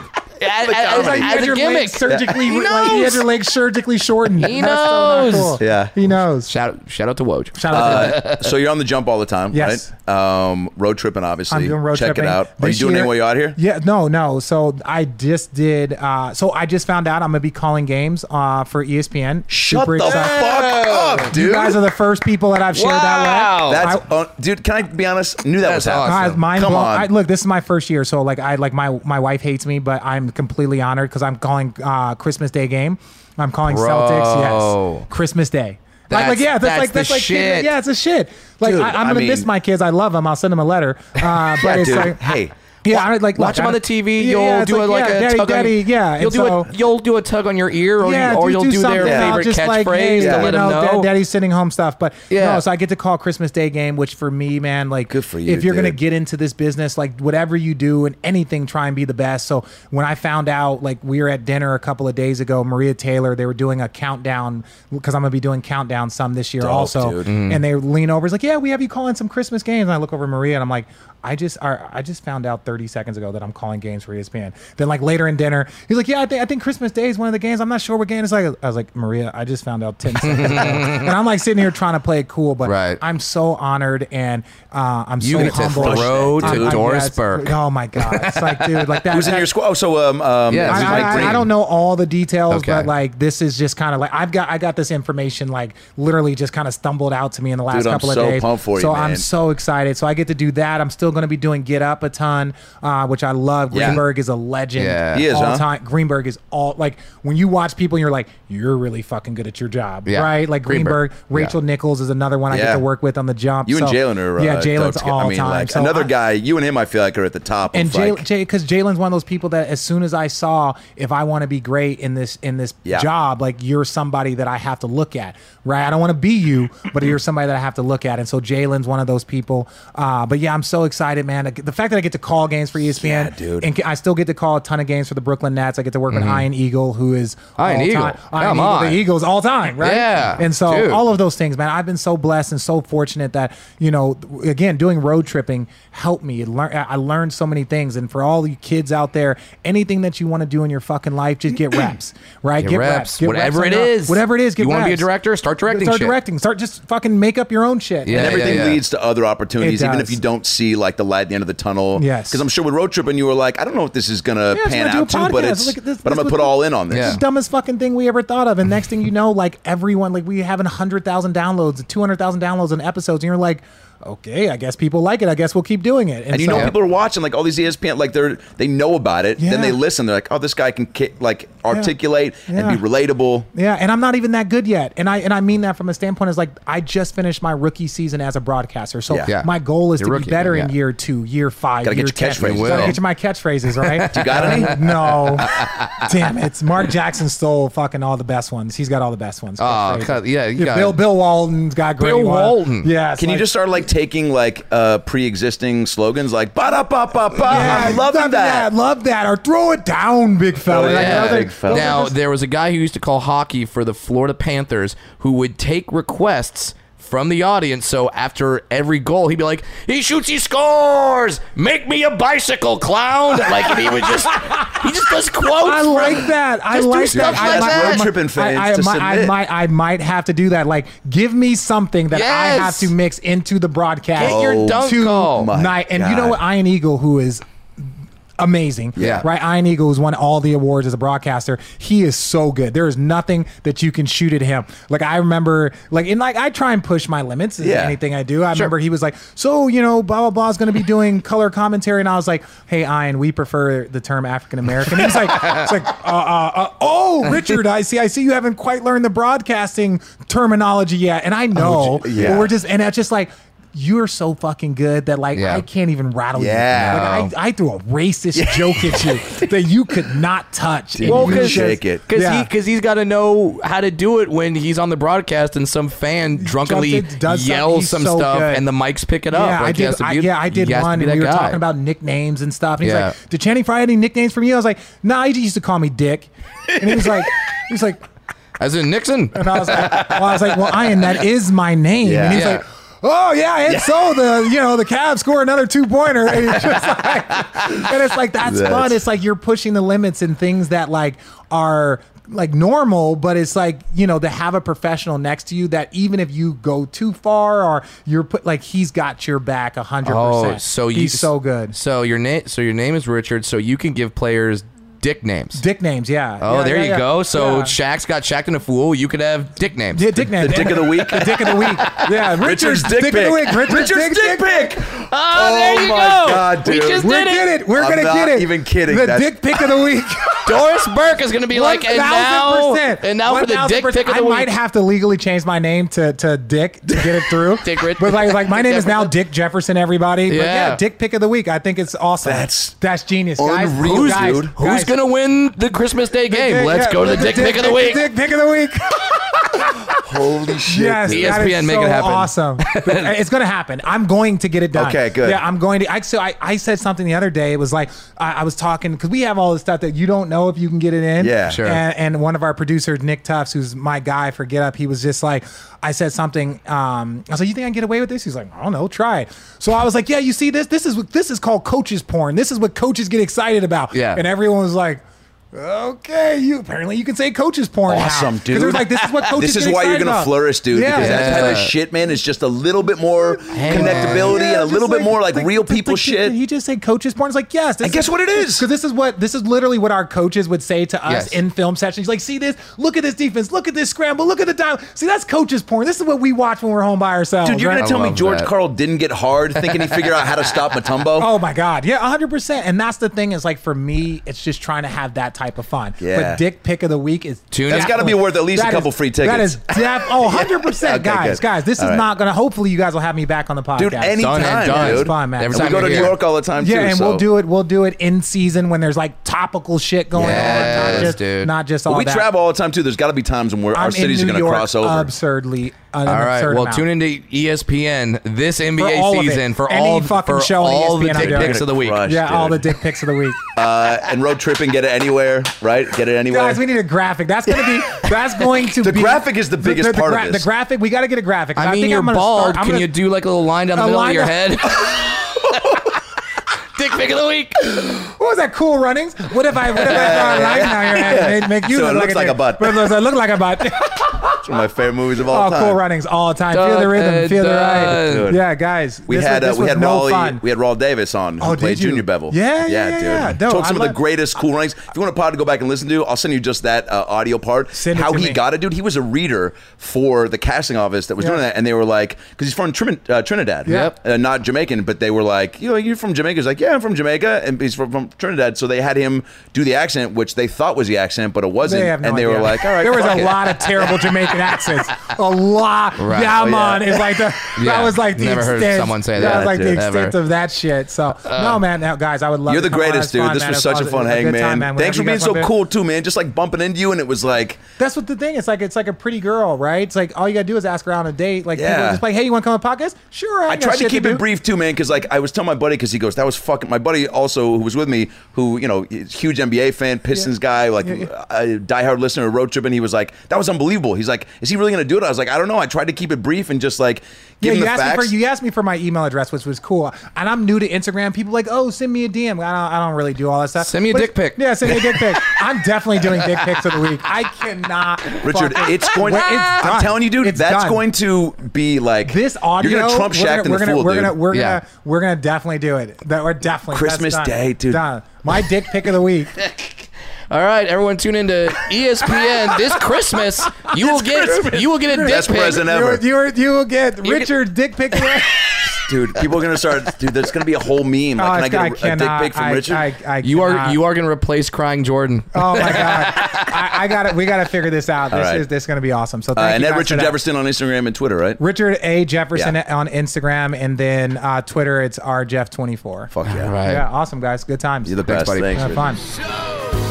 as, as. Like, you as a gimmick. surgically, He like, you had knows. your legs surgically shortened. He That's so not knows. cool. Yeah. he knows. Shout shout out to Woj. Shout out to. Uh, so you're on the jump all the time, Yes. right? Um, road tripping, obviously. I'm doing road Check tripping. it out. Are you doing year- it while you're out here? Yeah, no, no. So I just did. Uh, so I just found out I'm gonna be calling games uh, for ESPN. Shut Super the excited. fuck up, dude. You guys are the first people that I've shared Wow. that That's, I- uh, dude. Can I be honest? Knew that was happening. awesome. with. Mind Come blown. on. I, look, this is my first year, so like I like my my wife hates me, but I'm completely honored because I'm calling uh, Christmas Day game. I'm calling Bro. Celtics. Yes, Christmas Day. like, like That's- yeah, that's, that's like the that's like shit. Yeah, it's a shit. Like Dude, I, I'm gonna miss mean- my kids. I love them. I'll send them a letter. Uh, but Yeah, it's dude. like hey, Yeah, I like Watch look, him on the TV. Yeah, You'll yeah, it's do a, like yeah, a daddy, tug daddy, on. yeah. You'll and do so, a you'll do a tug on your ear, or yeah, you, or do- you'll do do, their something. I'll favorite just catchphrase like, hey, to you let them know, know. Dad- Daddy's sitting home stuff. But Yeah. no, so I get to call Christmas Day game, which for me, man, like Good for you, If you're gonna get into this business, like whatever you do and anything, try and be the best. So when I found out, like we were at dinner a couple of days ago, Maria Taylor, they were doing a countdown because I'm gonna be doing countdown some this year Dope, also. dude. Mm-hmm. And they lean over, it's like, yeah, we have you calling some Christmas games. And I look over Maria and I'm like, I just are, I just found out 30 seconds ago that I'm calling games for ESPN. Then like later in dinner, he's like, yeah, I think I think Christmas Day is one of the games. I'm not sure what game it's like. I was like, Maria, I just found out 10 seconds ago. And I'm like sitting here trying to play it cool, but Right. I'm so honored and uh, I'm You so get to humbled. throw to I'm- I'm- Doris yeah, Burke. Oh my god, it's like dude, like that. who's in your squad? Oh, so um, um, Yeah, who's who's I, I- I don't know all the details, Okay. but like this is just kind of like I've got I got this information like literally just kind of stumbled out to me in the last Dude, I'm couple so of days. pumped for you, so man. I'm so excited. So I get to do that. I'm still going to be doing Get Up a ton, uh, which I love. Yeah. Greenberg is a legend. Yeah. He is, all huh? time. Greenberg is all like when you watch people and you're like you're really fucking good at your job, Yeah. right? Like Greenberg. Greenberg, Rachel Nichols is another one I Yeah. get to work with on the jump. You and So- Jalen are. Uh, yeah, Jalen's all I mean, time. like So another I- guy. You and him, I feel like are at the top. and of Jay, like, Jay, because Jalen's one of those people that as soon as I saw, if I want to be great in this in this Yeah. job, like you're somebody that I have to look at, right? I don't want to be you, but you're somebody that I have to look at, and so Jalen's one of those people. Uh, but yeah, I'm so excited, man. The fact that I get to call games games for ESPN. Yeah, dude. And I still get to call a ton of games for the Brooklyn Nets. I get to work with Ian Eagle, who is Mm-hmm. Ian all Eagle. time- Ian Come Eagle, the Eagles all time, right? Yeah, And so dude. all of those things, man. I've been so blessed and so fortunate that you know, again, doing road tripping helped me. Learn, I learned so many things. And for all you kids out there, anything that you want to do in your fucking life, just get reps, right? Get reps. Get Whatever reps it on is. whatever it is. Get You wanna be a director? Start directing Start shit. directing. Start just fucking make up your own shit. Yeah, and everything yeah. leads to other opportunities, even if you don't see like the light at the end of the tunnel. Yes. Because I'm sure with road tripping, you were like, I don't know if this is gonna Yeah, I just pan wanna out do a to, but podcast. it's, Look at this- but I'm this gonna put all in on this. Yeah. the dumbest fucking thing we ever thought of. And next thing you know, like everyone, like we having hundred thousand downloads, two hundred thousand downloads on episodes, and you're like, okay, I guess people like it. I guess we'll keep doing it. And you so- know, people are watching like all these ESPN, like they're they know about it. Yeah. Then they listen. They're like, oh, this guy can ki- like articulate and Yeah. be relatable. Yeah, and I'm not even that good yet. And I and I mean that from a standpoint is like I just finished my rookie season as a broadcaster. So Yeah. Yeah. my goal is You're to rookie, be better in year two, year five, Gotta get year your 10. catchphrases You Gotta get you my catchphrases, right? You got any? no. Damn it. Mark Jackson stole fucking all the best ones. He's got all the best ones. Oh, Catchphrases. yeah, you got Bill it. Bill Walton's got great Bill. Walton. Yeah. Can you just start like taking like uh pre-existing slogans like ba da ba ba ba? I'm loving that. Love that. Or throw it down, big fella. Oh, Like, yeah, those are- big fella. those are Now just- there was a guy who used to call hockey for the Florida Panthers who would take requests from the audience. So after every goal, he'd be like, "He shoots, he scores. Make me a bicycle, clown!" Like he would just he just does quotes. I from- like that. I like that. like I, might- that. I Road might- tripping fans I, I, to might, I submit. might, I might have to do that. Like, give me something that I have to mix into the broadcast. Get your dunk call. Oh my Night. And you know what? Ian Eagle, who is amazing. Yeah. Right. Ian Eagle has won all the awards as a broadcaster. He is so good. There is nothing that you can shoot at him. Like I remember, like in like I try and push my limits in Yeah. anything I do. I remember he was like, so you know, blah blah blah is going to be doing color commentary, and I was like, hey, Ian, we prefer the term African American. He's like, it's like, uh, uh, uh, oh, Richard, I see, I see, you haven't quite learned the broadcasting terminology yet, and I know, j- yeah. we're just, and it's just like. You're so fucking good that like Yeah. I can't even rattle Yeah. you. Like, I, I threw a racist joke at you that you could not touch. and Well, you 'cause- shake it. Because Yeah. he because he's got to know how to do it when he's on the broadcast and some fan drunkenly Jumps does something. yells He's some so stuff good. and the mics pick it up. Yeah, Like, I he did. has to I, be- yeah, I did he has to one, be and that we were guy. talking about nicknames and stuff. And he's Yeah. like, "Did Channing Frye have any nicknames for me?" I was like, "Nah, he just used to call me Dick." And he was like, "He was like," as in Nixon. and I was like, "Well, I was like, well, Ian, that is my name." Yeah. And he's Yeah. like. Oh yeah, and so the you know the Cavs score another two pointer, and it's just like, and it's like that's, That's- fun. It's like you're pushing the limits in things that like are like normal, but it's like you know to have a professional next to you that even if you go too far or you're put like he's got your back a hundred Oh, percent. so you he's so good. So your name so your name is Richard. So you can give players dick names. Dick names, yeah. Oh, Yeah, there yeah, you yeah. go. So Yeah. Shaq's got Shaqtin' a Fool. You could have dick names. Yeah, dick name. The dick of the week. The dick of the week. Yeah, Richard's dick, dick pic. of the week. Richard's, Richard's dick, pic. Ah, oh, there you my go. God, We dude. just We did did it. it. We're I'm gonna not get it. even kidding. The That's- dick pick of the week. Doris Burke is going to be like, and now, 1000%. and now for the dick 1000%. pick of the week. I week. might have to legally change my name to, to Dick to get it through. Dick Rich- But like, like my name is now Dick Jefferson. Everybody. But Yeah. yeah, Dick pick of the week. I think it's awesome. That's that's genius, guys. unreal, guys, dude. Who's guys. Going to win the Christmas Day game? Let's go to the dick pick of the week. Dick pick of the week. Holy shit. Yes, dude. that ESPN, is make so it happen. Awesome. it's going to happen. I'm going to get it done. Okay, good. Yeah, I'm going to. I, so I, I said something the other day. It was like I, I was talking because we have all this stuff that you don't know if you can get it in. Yeah. Sure. And, and one of our producers, Nick Tufts, who's my guy for Get Up, he was just like, I said something. Um, I was like, "You think I can get away with this?" He's like, "I don't know. Try it." So I was like, "Yeah, you see this? This is what this is called coaches porn. This is what coaches get excited about." Yeah. And everyone was like. Okay, you apparently you can say coaches porn. now." Dude. it was like this is what coaches. This is why you're gonna about. flourish, dude. Yeah, because that type of shit, man, is just a little bit more connectability Yeah, and a just little bit more like, real just people like, shit. Did he just say coaches porn? It's like yes. And guess what it is? Because this is what this is literally what our coaches would say to us Yes. in film sessions. He's like, see this? Look at this defense. Look at this scramble. Look at the dial. See, that's coaches porn. This is what we watch when we're home by ourselves. Dude, you're right? gonna tell me George that. Karl didn't get hard thinking he figured out how to stop Mutombo? Oh my God. Yeah, 100%. And that's the thing is like for me, it's just trying to have that type of fun. Yeah. But dick pick of the week is Tune That's in. gotta be worth at least a couple is- free That tickets. is def- oh 100 percent, Okay, guys, good. guys. This All is right. not gonna. Hopefully, you guys will have me back on the podcast, Dude, anytime, Done and done. dude. It's fun, man. Every And we go to you're New. York all the time too. Yeah, and so. we'll do it. We'll do it in season when there's like topical shit going on, Yes, not just, dude. not just all But we that. travel all the time too. There's got to be times when we're, our cities are going to York cross over. absurdly. An All right. Well, amount. tune into ESPN this NBA all of it. season for Any all fucking for show all the ESPN I'm dick doing. picks of the week. Crush. Yeah, all the dick pics of the week. uh, and Road Trippin', get it anywhere, right? Get it anywhere. Guys, we need a graphic. That's gonna be. That's going to be. The be. graphic is the biggest part of this. The graphic. We got to get a graphic. I mean, think you're I'm gonna bald. start- I'm Can gonna- you do like a little line down the middle of your down- head? dick pick of the week. What was that? Cool runnings. What if I? What if I draw a line down your head and make you So look it looks like dick? a butt. But it looks, it look like a butt. It's one of my favorite movies of all oh, time. cool runnings all the time. Feel the rhythm. and Feel the ride. Dude. Yeah, guys. We this had was, uh, we had no Raleigh fun. we had Raul Davis on who Oh, did played? Junior Bevil. Yeah, yeah, dude. yeah. Dope. Told some I of the greatest cool runnings. If you want a pod to go back and listen to, I'll send you just that uh, audio part. Send it How to he me. got it, dude. He was a reader for the casting office that was Yeah. doing that, and they were like, because he's from Trin- uh, Trinidad, Yep. uh, not Jamaican, but they were like, you know, you're from Jamaica. He's like, yeah, I'm from Jamaica, and he's from, from Trinidad. So they had him do the accent, which they thought was the accent, but it wasn't, They have no and they idea. were like, all right, there was a lot of terrible Jamaican accents. A lot. Right. Oh, yeah, Oh, yeah. man. It's like the Yeah. that was like the Never heard extent. someone say That that, was like the extent Ever. of that shit. So uh, no, man, now, guys, I would love. You're the greatest, dude. fun, this man. was It such a fun was hang, good man. time, Thanks for being so want cool too, man. Just like bumping into you, and it was like, That's what the thing. It's like it's like a pretty girl, right? It's like all you gotta do is ask her on a date. Like Yeah. just like, hey, you want to come on a podcast? Sure. I, I tried to keep do. it brief too, man, because like I was telling my buddy, because he goes, "That was fucking." My buddy also, who was with me, who you know, huge NBA fan, Pistons guy, like Yeah, yeah. a diehard listener, of road trip, and he was like, "That was unbelievable." He's like, "Is he really going to do it?" I was like, "I don't know." I tried to keep it brief and just like Yeah, give him you the asked me facts. for you asked me for my email address, which was cool. And I'm new to Instagram. People like, oh, send me a DM. I don't, I don't really do all that stuff. Send me a But dick pic. Yeah, send me a dick pic. I'm definitely doing dick pics of the week. I cannot. Richard, it's going. Wait, it's I'm done. telling you, dude, It's that's done. going to be like This audio. You're gonna Trump we're gonna, in we're the gonna, fool, we're dude. gonna we're Yeah. gonna we're gonna definitely do it. That we're definitely that's Christmas done. Day, dude. Done. My dick pic of the week. All right, everyone, tune into ESPN this Christmas. You will get you will get a dick Best pic. present You, ever. you, you will get get- Richard dick pic. of the week. dude. People are gonna start. Dude, there's gonna be a whole meme. Oh, Like, can I it's- get a, a dick cannot- pic from I- Richard? I, I You are cannot. you are gonna replace crying Jordan. Oh my god! I, I got it. We got to figure this out. This right. is this is going to be awesome. So uh, thank and you at guys Richard for that. Jefferson on Instagram and Twitter, right? Richard A Jefferson Yeah. on Instagram, and then uh, Twitter it's rjeff24. Fuck yeah. All right. Yeah, awesome guys. Good times. You're the Thanks, best. buddy. Thanks, Yeah, Richard. fun. That's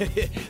えっ?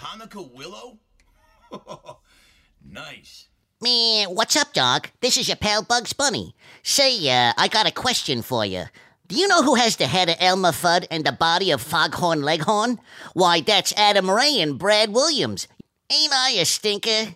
Hanukkah willow? nice. Man, what's up, dog? This is your pal Bugs Bunny. Say, uh, I got a question for you. Do you know who has the head of Elmer Fudd and the body of Foghorn Leghorn? Why, that's Adam Ray and Brad Williams. Ain't I a stinker?